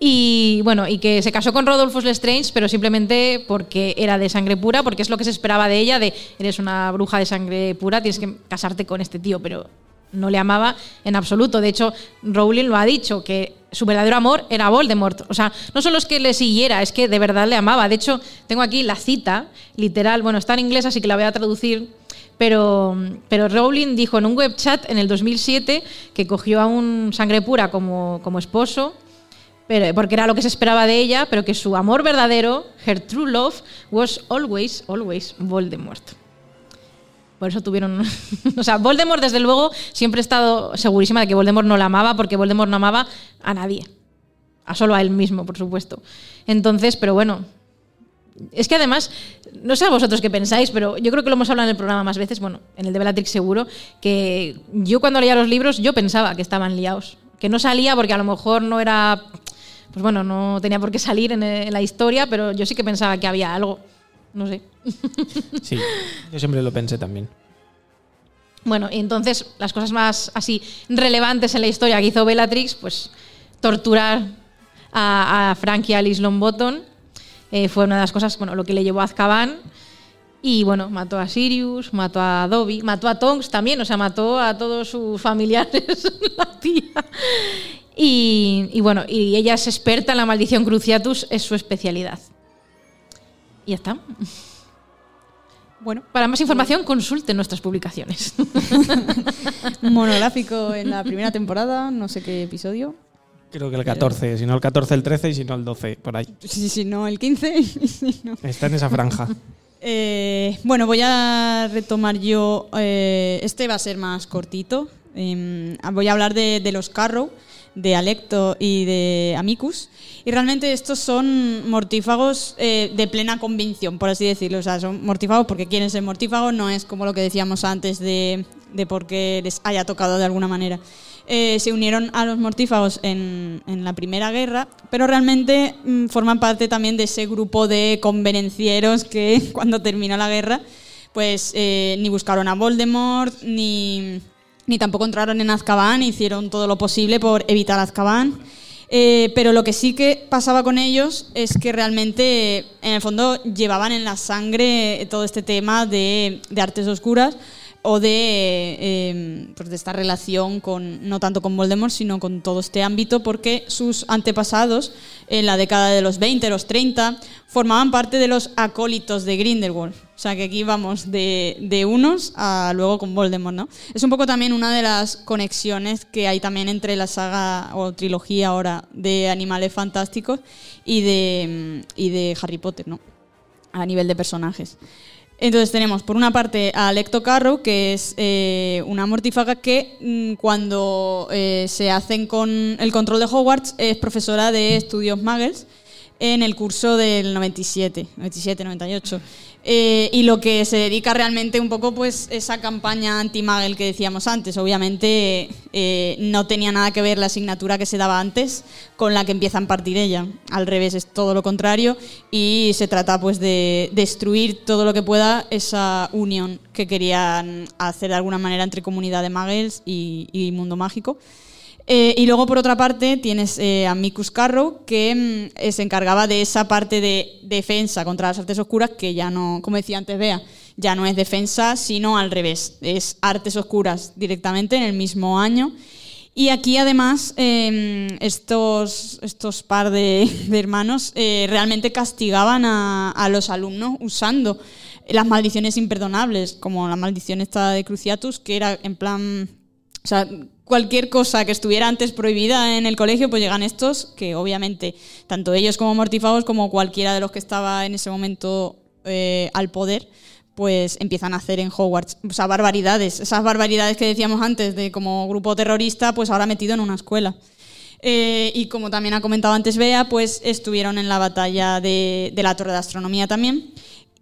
Y bueno, y que se casó con Rodolphus Lestrange, pero simplemente porque era de sangre pura, porque es lo que se esperaba de ella, de eres una bruja de sangre pura, tienes que casarte con este tío, pero no le amaba en absoluto. De hecho, Rowling lo ha dicho, que su verdadero amor era Voldemort. O sea, no solo es que le siguiera, es que de verdad le amaba. De hecho, tengo aquí la cita, literal, bueno, está en inglés, así que la voy a traducir. Pero, pero Rowling dijo en un web chat en el 2007 que cogió a un sangre pura como, como esposo pero, porque era lo que se esperaba de ella, pero que su amor verdadero, her true love, was always, always Voldemort. Por eso tuvieron. *laughs* o sea, Voldemort, desde luego, siempre he estado segurísima de que Voldemort no la amaba, porque Voldemort no amaba a nadie. A solo a él mismo, por supuesto. Entonces, pero bueno. Es que además, no sé a vosotros qué pensáis, pero yo creo que lo hemos hablado en el programa más veces, bueno, en el de Bellatrix seguro, que yo cuando leía los libros yo pensaba que estaban liados. Que no salía porque a lo mejor no era. Pues bueno, no tenía por qué salir en, en la historia, pero yo sí que pensaba que había algo. No sé. *laughs* Sí, yo siempre lo pensé también. Bueno, y entonces las cosas más así relevantes en la historia que hizo Bellatrix, pues torturar a, a Frank y Alice Longbottom eh, fue una de las cosas, bueno, lo que le llevó a Azkaban. Y bueno, mató a Sirius, mató a Dobby, mató a Tonks también, o sea, mató a todos sus familiares, *laughs* la tía. Y, y bueno, y ella es experta en la maldición Cruciatus, es su especialidad. Y ya está. Bueno, Para más información, consulte nuestras publicaciones. *laughs* monográfico en la primera temporada, no sé qué episodio. Creo que el 14, si no el 14, el 13 y si no el 12, por ahí. Si, si no, el 15. *laughs* si no. Está en esa franja. *laughs* Eh, bueno, voy a retomar yo. eh, este va a ser más cortito. Em, voy a hablar de, de los Carrow, de Alecto y de Amicus. Y realmente estos son mortífagos eh, de plena convicción, por así decirlo. O sea, son mortífagos porque quieren ser mortífagos, no es como lo que decíamos antes de, de porque les haya tocado de alguna manera. Eh, se unieron a los mortífagos en, en la Primera Guerra, pero realmente mm, forman parte también de ese grupo de convenencieros que *laughs* cuando terminó la guerra, pues eh, ni buscaron a Voldemort, ni, ni tampoco entraron en Azkaban, hicieron todo lo posible por evitar Azkaban. Eh, pero lo que sí que pasaba con ellos es que realmente, en el fondo, llevaban en la sangre todo este tema de, de artes oscuras o de, eh, pues de esta relación con no tanto con Voldemort, sino con todo este ámbito, porque sus antepasados, en la década de los 20, los 30, formaban parte de los acólitos de Grindelwald. O sea que aquí vamos de, de unos a luego con Voldemort, ¿no? Es un poco también una de las conexiones que hay también entre la saga o trilogía ahora de Animales Fantásticos y de, y de Harry Potter, ¿no? A nivel de personajes. Entonces tenemos por una parte a Lecto Carrow, que es eh, una mortífaga que mm, cuando eh, se hacen con el control de Hogwarts es profesora de estudios Muggles en el curso del 97, 97, 98. Eh, y lo que se dedica realmente un poco pues esa campaña anti-Muggle que decíamos antes. Obviamente eh, no tenía nada que ver la asignatura que se daba antes con la que empieza a impartir ella. Al revés, es todo lo contrario y se trata pues de destruir todo lo que pueda esa unión que querían hacer de alguna manera entre comunidad de Muggles y, y mundo mágico. Eh, y luego, por otra parte, tienes eh, a Mikus Carrow, que mm, eh, se encargaba de esa parte de defensa contra las artes oscuras, que ya no, como decía antes Bea, ya no es defensa, sino al revés, es artes oscuras directamente en el mismo año. Y aquí, además, eh, estos, estos par de, de hermanos eh, realmente castigaban a, a los alumnos usando las maldiciones imperdonables, como la maldición esta de Cruciatus, que era en plan o sea, cualquier cosa que estuviera antes prohibida en el colegio, pues llegan estos, que obviamente, tanto ellos como mortífagos, como cualquiera de los que estaba en ese momento eh, al poder, pues empiezan a hacer en Hogwarts. O sea, barbaridades. Esas barbaridades que decíamos antes de como grupo terrorista, pues ahora metido en una escuela. Eh, y como también ha comentado antes Bea, pues estuvieron en la batalla de, de la Torre de Astronomía también.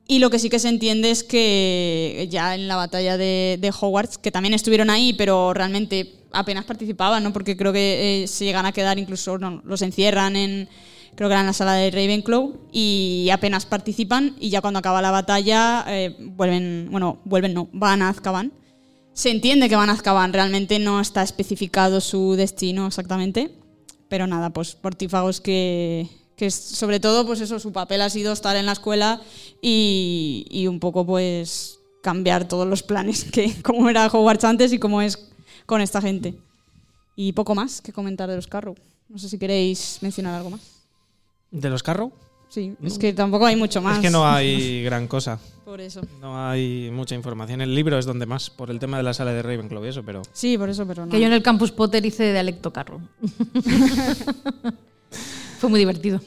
Y lo que sí que se entiende es que ya en la batalla de, Hogwarts, que también estuvieron ahí, pero realmente apenas participaban, ¿no? Porque creo que eh, se llegan a quedar, incluso no, los encierran en, creo que era en la sala de Ravenclaw, y apenas participan, y ya cuando acaba la batalla, eh, vuelven, bueno, vuelven no, van a Azkaban. Se entiende que van a Azkaban, realmente no está especificado su destino exactamente, pero nada, pues mortífagos que, que es, sobre todo, pues eso, su papel ha sido estar en la escuela y, y un poco, pues, cambiar todos los planes que, *laughs* como era Hogwarts antes y cómo es con esta gente. Y poco más que comentar de los Carrow. No sé si queréis mencionar algo más. ¿De los Carrow? Sí, es que tampoco hay mucho más. Es que no hay *laughs* gran cosa. Por eso. No hay mucha información. El libro es donde más, por el tema de la sala de Ravenclaw y eso, pero... Sí, por eso, pero no. Que yo en el Campus Potter hice de Alecto Carro. *laughs* Fue muy divertido.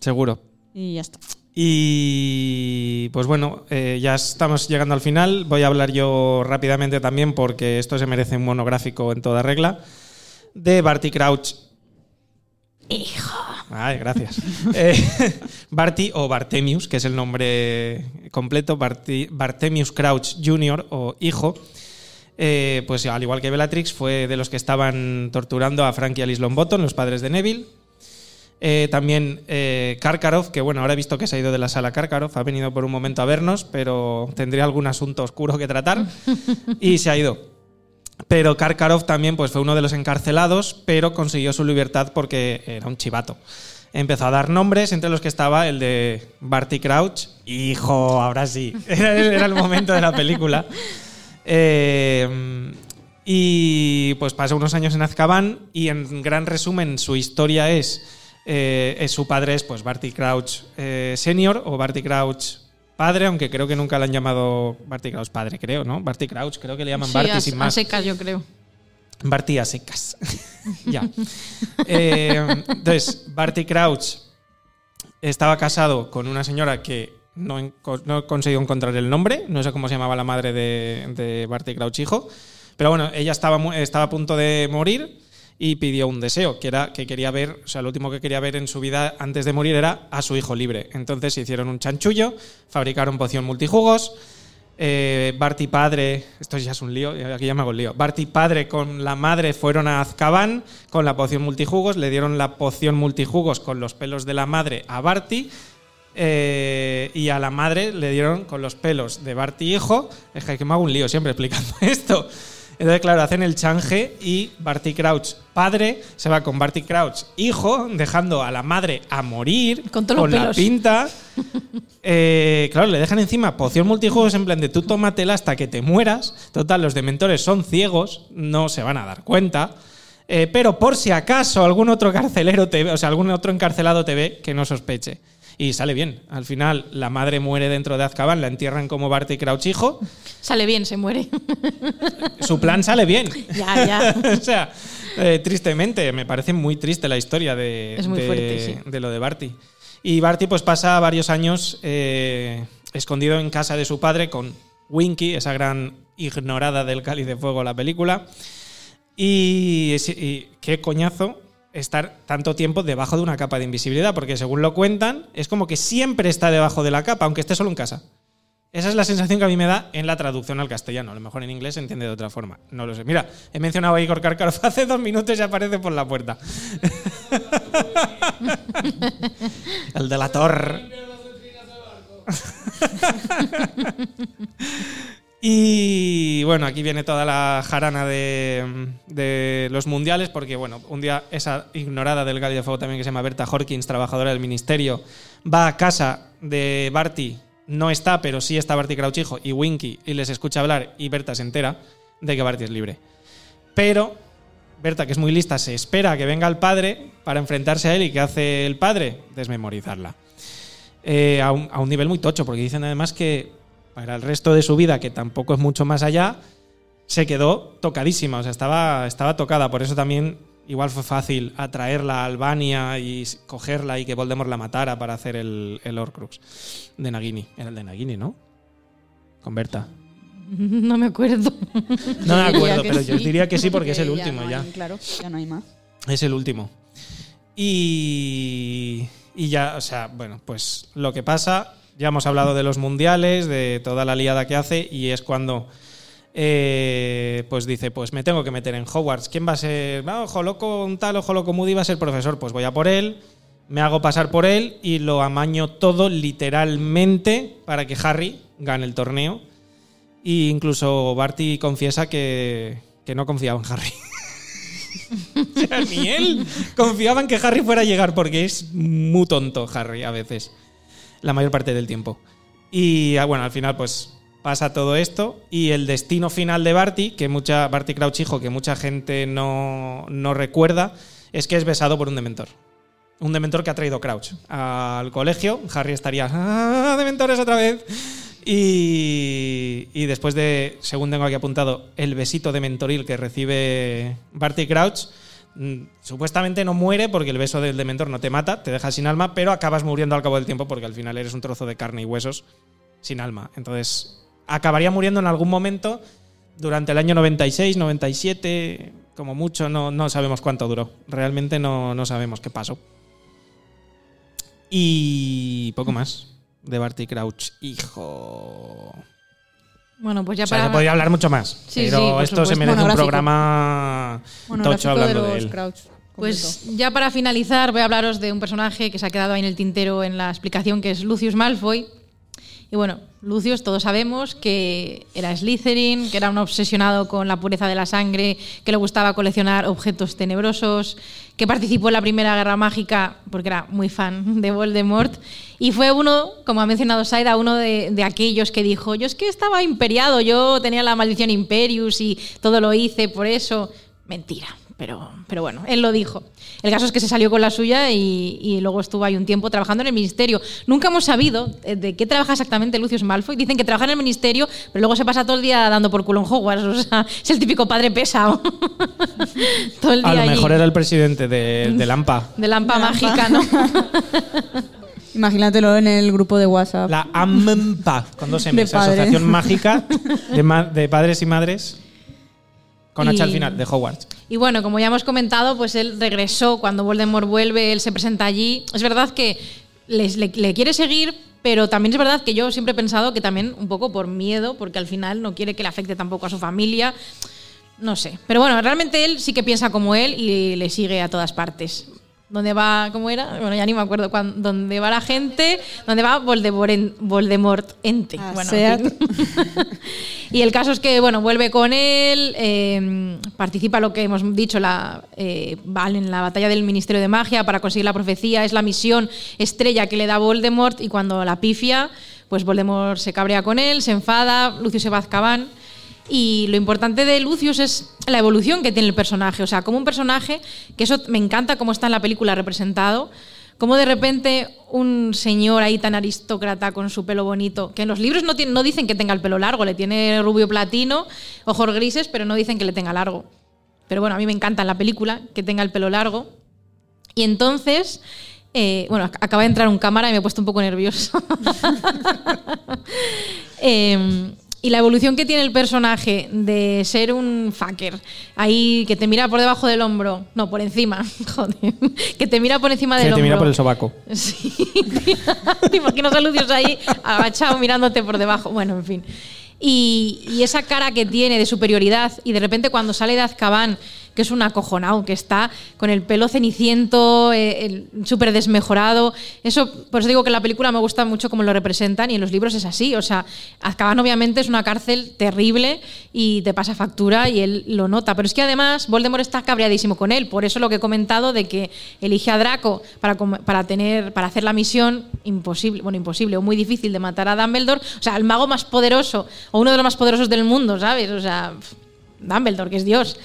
Seguro. Y ya está. Y pues bueno, eh, ya estamos llegando al final. Voy a hablar yo rápidamente también porque esto se merece un monográfico en toda regla. De Barty Crouch. Hijo. Ay, gracias. *laughs* Eh, *laughs* Barty o Bartemius, que es el nombre completo, Barty- Bartemius Crouch Jr. o hijo. Eh, pues al igual que Bellatrix, fue de los que estaban torturando a Frank y Alice Longbottom, los padres de Neville. Eh, también eh, Karkaroff, que bueno, ahora he visto que se ha ido de la sala Karkaroff, ha venido por un momento a vernos, pero tendría algún asunto oscuro que tratar *laughs* y se ha ido. Pero Karkaroff también pues, fue uno de los encarcelados, pero consiguió su libertad porque era un chivato. Empezó a dar nombres, entre los que estaba el de Barty Crouch. Hijo, ahora sí. *laughs* Era, era el momento de la película. Eh, y pues pasó unos años en Azkaban y en gran resumen su historia es, eh, es su padre es pues Barty Crouch eh, senior o Barty Crouch padre, aunque creo que nunca le han llamado Barty Crouch padre, creo, ¿no? Barty Crouch, creo que le llaman Sí, Barty a, sin a más. secas, yo creo. Barty a secas. *laughs* ya. Eh, entonces, Barty Crouch estaba casado con una señora que no, no he conseguido encontrar el nombre, no sé cómo se llamaba la madre de, de Barty Crouch hijo, pero bueno, ella estaba, estaba a punto de morir y pidió un deseo, que era que quería ver, o sea, lo último que quería ver en su vida antes de morir era a su hijo libre. Entonces hicieron un chanchullo, fabricaron poción multijugos, eh, Barty padre, esto ya es un lío, aquí ya me hago el lío. Barty padre con la madre fueron a Azkaban con la poción multijugos, le dieron la poción multijugos con los pelos de la madre a Barty. eh, y a la madre le dieron con los pelos de Barty hijo. Es que me hago un lío siempre explicando *laughs* esto. Entonces, claro, hacen el change y Barty Crouch padre se va con Barty Crouch hijo, dejando a la madre a morir Con los la pelos. pinta. *laughs* Eh, claro, le dejan encima poción multijuegos en plan de tú tómatela hasta que te mueras. Total, los dementores son ciegos, no se van a dar cuenta. Eh, pero por si acaso algún otro carcelero te ve, o sea, algún otro encarcelado te ve, que no sospeche. Y sale bien. Al final, la madre muere dentro de Azkaban, la entierran como Barty Crouch hijo. Sale bien, se muere. *laughs* Su plan sale bien. *laughs* ya, ya. *laughs* o sea, eh, tristemente, me parece muy triste la historia de, Es muy de- fuerte, sí. de lo de Barty. Y Barty pues pasa varios años eh, escondido en casa de su padre con Winky, esa gran ignorada del Cáliz de Fuego, la película. Y, y qué coñazo estar tanto tiempo debajo de una capa de invisibilidad, porque según lo cuentan, es como que siempre está debajo de la capa, aunque esté solo en casa. Esa es la sensación que a mí me da en la traducción al castellano. A lo mejor en inglés se entiende de otra forma. No lo sé. Mira, he mencionado a Igor Karkaroff *laughs* hace dos minutos y aparece por la puerta. *laughs* El de la torre. Y bueno, aquí viene toda la jarana de, los mundiales, porque bueno, un día esa ignorada del Gali de Fuego también que se llama Berta Horkins, trabajadora del ministerio, va a casa de Barty, no está, pero sí está Barty Crouch hijo y Winky, y les escucha hablar y Berta se entera de que Barty es libre. Pero Berta, que es muy lista, se espera que venga el padre para enfrentarse a él y ¿qué hace el padre? Desmemorizarla. Eh, a, un, a un nivel muy tocho, porque dicen además que para el resto de su vida, que tampoco es mucho más allá, se quedó tocadísima, o sea, estaba, estaba tocada. Por eso también igual fue fácil atraerla a Albania y cogerla y que Voldemort la matara para hacer el, el Horcrux de Nagini. Era el de Nagini, ¿no? Con Berta. *laughs* No me acuerdo. No me *laughs* acuerdo, pero yo diría que sí *laughs* porque es el último no ya. hay- claro, ya no hay más. Es el último. Y, y ya, o sea, bueno, pues lo que pasa, ya hemos hablado de los mundiales, de toda la liada que hace, y es cuando eh, pues dice, pues me tengo que meter en Hogwarts. ¿Quién va a ser? Ah, ojo loco, un tal, ojo loco Moody va a ser profesor. Pues voy a por él, me hago pasar por él y lo amaño todo literalmente para que Harry gane el torneo. Y incluso Barty confiesa que, que no confiaba en Harry. *laughs* O sea, ni él confiaba en que Harry fuera a llegar porque es muy tonto Harry a veces, la mayor parte del tiempo. Y ah, bueno, al final pues pasa todo esto y el destino final de Barty, que mucha Barty Crouch hijo, que mucha gente no, no recuerda, es que es besado por un dementor. Un dementor que ha traído Crouch al colegio. Harry estaría, ¡ah, dementores otra vez! Y, y después de, según tengo aquí apuntado, el besito de mentoril que recibe Barty Crouch, supuestamente no muere porque el beso del dementor no te mata, te deja sin alma, pero acabas muriendo al cabo del tiempo porque al final eres un trozo de carne y huesos sin alma. Entonces, acabaría muriendo en algún momento durante el año 96, 97, como mucho, no, no sabemos cuánto duró. Realmente no, no sabemos qué pasó. Y poco más de Barty Crouch, hijo. Bueno, pues ya O sea, para. se podría hablar mucho más, Sí, pero sí, esto se supuesto. merece un programa Bueno, tocho de hablando de, los él. Crouch. Pues completo. ya para finalizar, voy a hablaros de un personaje que se ha quedado ahí en el tintero en la explicación, que es Lucius Malfoy. Y bueno, Lucius, todos sabemos que era Slytherin, que era un obsesionado con la pureza de la sangre, que le gustaba coleccionar objetos tenebrosos, que participó en la Primera Guerra Mágica porque era muy fan de Voldemort. Y fue uno, como ha mencionado Saida, uno de, de aquellos que dijo, yo es que estaba imperiado, yo tenía la maldición Imperius y todo lo hice por eso. Mentira, pero, pero bueno, él lo dijo. El caso es que se salió con la suya y, y luego estuvo ahí un tiempo trabajando en el ministerio. Nunca hemos sabido eh, de qué trabaja exactamente Lucius Malfoy. Dicen que trabaja en el ministerio, pero luego se pasa todo el día dando por culo en Hogwarts. *laughs* O sea, es el típico padre pesado. *laughs* todo el día A lo allí. mejor era el presidente de, de Lampa. *laughs* De lampa De lampa. mágica, ¿no? Imagínatelo en el grupo de WhatsApp. La AMPA, con dos M's, padre. Asociación Mágica de, ma- de Padres y Madres, con H al final, de Hogwarts. Y bueno, como ya hemos comentado, pues él regresó cuando Voldemort vuelve, él se presenta allí. Es verdad que les- le, le quiere seguir, pero también es verdad que yo siempre he pensado que también un poco por miedo, porque al final no quiere que le afecte tampoco a su familia. No sé. Pero bueno, realmente él sí que piensa como él y le sigue a todas partes. ¿Dónde va? ¿Cómo era? Bueno, ya ni me acuerdo. cuán- ¿Dónde va la gente? ¿Dónde va Voldemort, en- Voldemort ente? A Bueno, Seat. en fin. *laughs* y el caso es que, bueno, vuelve con él, eh, participa lo que hemos dicho, la, eh, en la batalla del Ministerio de Magia para conseguir la profecía, es la misión estrella que le da Voldemort y cuando la pifia, pues Voldemort se cabrea con él, se enfada, Lucius se va a Azkaban. Y lo importante de Lucius es la evolución que tiene el personaje. O sea, como un personaje, que eso me encanta cómo está en la película representado, como de repente un señor ahí tan aristócrata con su pelo bonito, que en los libros no, tiene- no dicen que tenga el pelo largo, le tiene rubio platino, ojos grises, pero no dicen que le tenga largo. Pero bueno, a mí me encanta en la película que tenga el pelo largo. Y entonces, eh, bueno, ac- acaba de entrar un cámara y me he puesto un poco nervioso. *laughs* Eh, y la evolución que tiene el personaje de ser un fucker, ahí que te mira por debajo del hombro, no, por encima, *laughs* joder, que te mira por encima del Que te hombro. mira por el sobaco. Sí, te imaginas a Lucius ahí agachado mirándote por debajo. Bueno, en fin. Y, y esa cara que tiene de superioridad y de repente cuando sale de Azkaban, que es un acojonado, que está con el pelo ceniciento, eh, súper desmejorado, eso, por eso digo que la película me gusta mucho cómo lo representan y en los libros es así. O sea, Azkaban obviamente es una cárcel terrible y te pasa factura y él lo nota. Pero es que además Voldemort está cabreadísimo con él. Por eso lo que he comentado de que elige a Draco para, para, tener, para hacer la misión imposible, bueno, imposible o muy difícil de matar a Dumbledore. O sea, el mago más poderoso o uno de los más poderosos del mundo, ¿sabes? O sea, Dumbledore, que es Dios.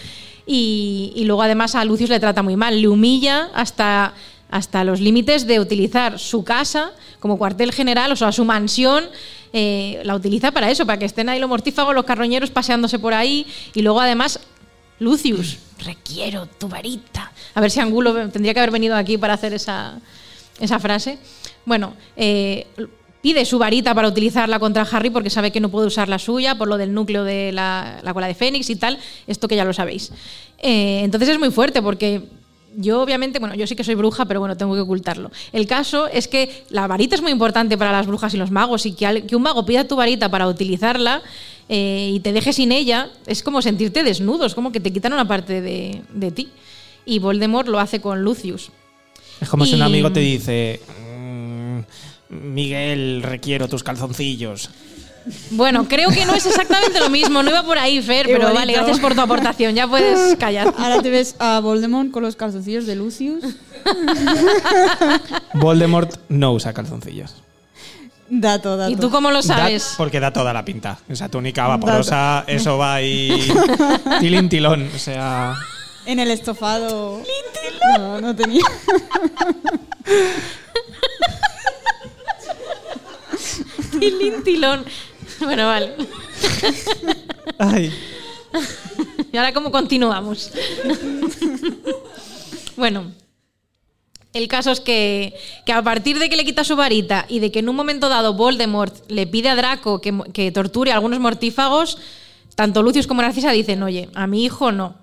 Y, y luego además a Lucius le trata muy mal, le humilla hasta, hasta los límites de utilizar su casa como cuartel general, o sea, su mansión, eh, la utiliza para eso, para que estén ahí los mortífagos, los carroñeros paseándose por ahí. Y luego además, Lucius, requiero tu varita. A ver si Angulo tendría que haber venido aquí para hacer esa, esa frase. Bueno, eh, pide su varita para utilizarla contra Harry porque sabe que no puede usar la suya por lo del núcleo de la, la cola de Fénix y tal. Esto que ya lo sabéis. Eh, entonces es muy fuerte porque yo obviamente, bueno, yo sí que soy bruja, pero bueno, tengo que ocultarlo. El caso es que la varita es muy importante para las brujas y los magos y que, al- que un mago pida tu varita para utilizarla eh, y te deje sin ella es como sentirte desnudo, es como que te quitan una parte de, de ti. Y Voldemort lo hace con Lucius. Es como si un amigo te dice, "Mm, Miguel, requiero tus calzoncillos. Bueno, creo que no es exactamente lo mismo, no iba por ahí, Fer, pero vale, gracias por tu aportación, ya puedes *laughs* callar. Ahora te ves a Voldemort con los calzoncillos de Lucius. *laughs* Voldemort no usa calzoncillos. Dato, dato. ¿Y tú cómo lo Da- sabes? porque da toda la pinta. Esa túnica vaporosa, eso va ahí. *laughs* Tilín tilón. O sea. En el estofado. No, no tenía. *laughs* Tilín, tilón. Bueno, vale. Ay. ¿Y ahora cómo continuamos? bueno, el caso es que, que a partir de que le quita su varita y de que en un momento dado Voldemort le pide a Draco que, que torture a algunos mortífagos, tanto Lucius como Narcisa dicen, oye, a mi hijo no.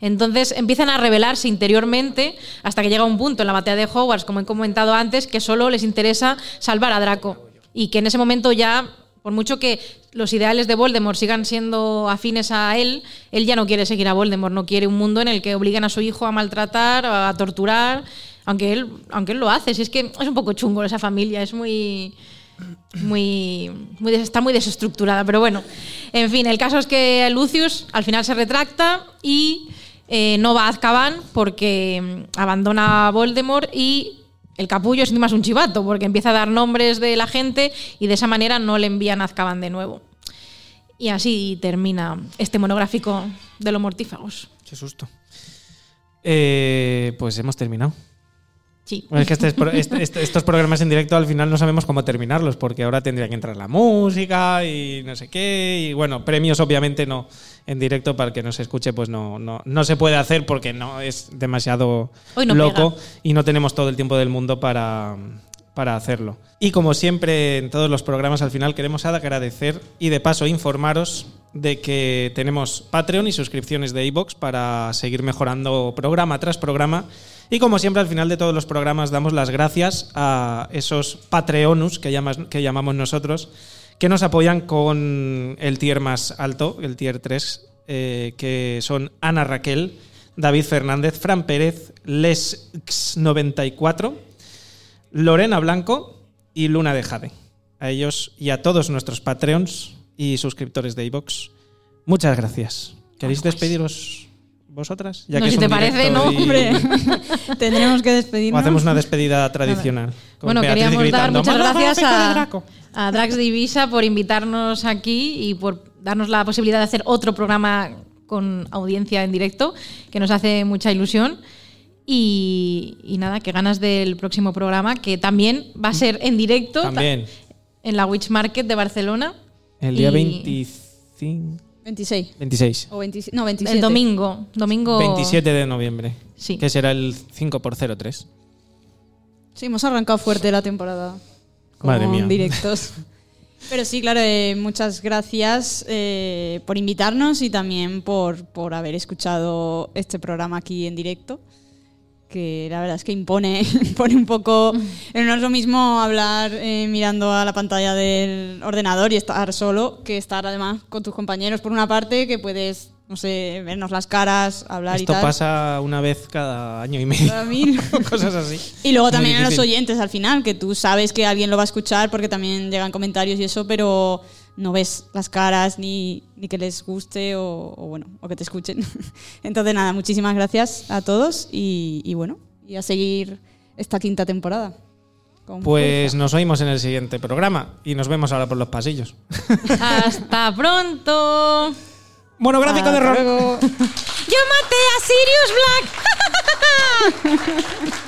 Entonces empiezan a rebelarse interiormente hasta que llega un punto en la batalla de Hogwarts, como he comentado antes, que solo les interesa salvar a Draco. Y que en ese momento ya, por mucho que los ideales de Voldemort sigan siendo afines a él, él ya no quiere seguir a Voldemort, no quiere un mundo en el que obliguen a su hijo a maltratar, a torturar, aunque él, aunque él lo hace. Si es que es un poco chungo esa familia, es muy muy, está muy desestructurada, pero bueno. En fin, el caso es que Lucius al final se retracta y eh, no va a Azkaban porque mm, abandona a Voldemort y el capullo es un chivato porque empieza a dar nombres de la gente y de esa manera no le envían a Azkaban de nuevo. Y así termina este monográfico de los mortífagos. Qué susto. Eh, pues hemos terminado. Sí. Bueno, es que este es este- este- estos programas en directo al final no sabemos cómo terminarlos, porque ahora tendría que entrar la música y no sé qué. Y bueno, premios obviamente no. En directo, para el que nos escuche, pues no, no, no se puede hacer porque no es demasiado no loco pega. y no tenemos todo el tiempo del mundo para, para hacerlo. Y como siempre en todos los programas al final queremos agradecer y de paso informaros de que tenemos Patreon y suscripciones de iBox para seguir mejorando programa tras programa. Y como siempre al final de todos los programas damos las gracias a esos Patreonus que, llamas- que llamamos nosotros, que nos apoyan con el tier más alto, el tier 3, eh, que son Ana Raquel, David Fernández, Fran Pérez, Les94, Lorena Blanco y Luna de Jade. A ellos y a todos nuestros Patreons y suscriptores de iVox, muchas gracias. ¿Queréis despediros vosotras? No, que si te parece, ¿no? y- Hombre, *laughs* *laughs* tendremos que O despedirnos. hacemos una despedida tradicional. Bueno, Beatriz queríamos dar gritando, muchas "Monográfico gracias a, Draco". a Drax Divisa por invitarnos aquí y por darnos la posibilidad de hacer otro programa con audiencia en directo, que nos hace mucha ilusión. Y, y nada, que ganas del próximo programa, que también va a ser en directo También. en la Witch Market de Barcelona. El día Y 25. 26. 26. O 27. No, 27. El domingo. Domingo. 27 de noviembre. Sí. Que será el 5 por 03 Sí, hemos arrancado fuerte la temporada. Con Madre mía. directos. *laughs* Pero sí, claro, eh, muchas gracias eh, por invitarnos y también por, por haber escuchado este programa aquí en directo. Que la verdad es que impone, *laughs* impone un poco. Pero no es lo mismo hablar eh, mirando a la pantalla del ordenador y estar solo que estar además con tus compañeros por una parte, que puedes, no sé, vernos las caras, hablar y Esto tal. pasa una vez cada año y medio. Cada mil. *laughs* Cosas así. Y luego también a los oyentes al final, que tú sabes que alguien lo va a escuchar porque también llegan comentarios y eso, pero no ves las caras ni, ni que les guste o, o bueno, o que te escuchen. *laughs* Entonces nada, muchísimas gracias a todos y, y bueno, y a seguir esta quinta temporada. Pues nos oímos en el siguiente programa y nos vemos ahora por los pasillos. Hasta *laughs* pronto. Monográfico de Hasta rock. luego. *laughs* Yo maté a Sirius Black.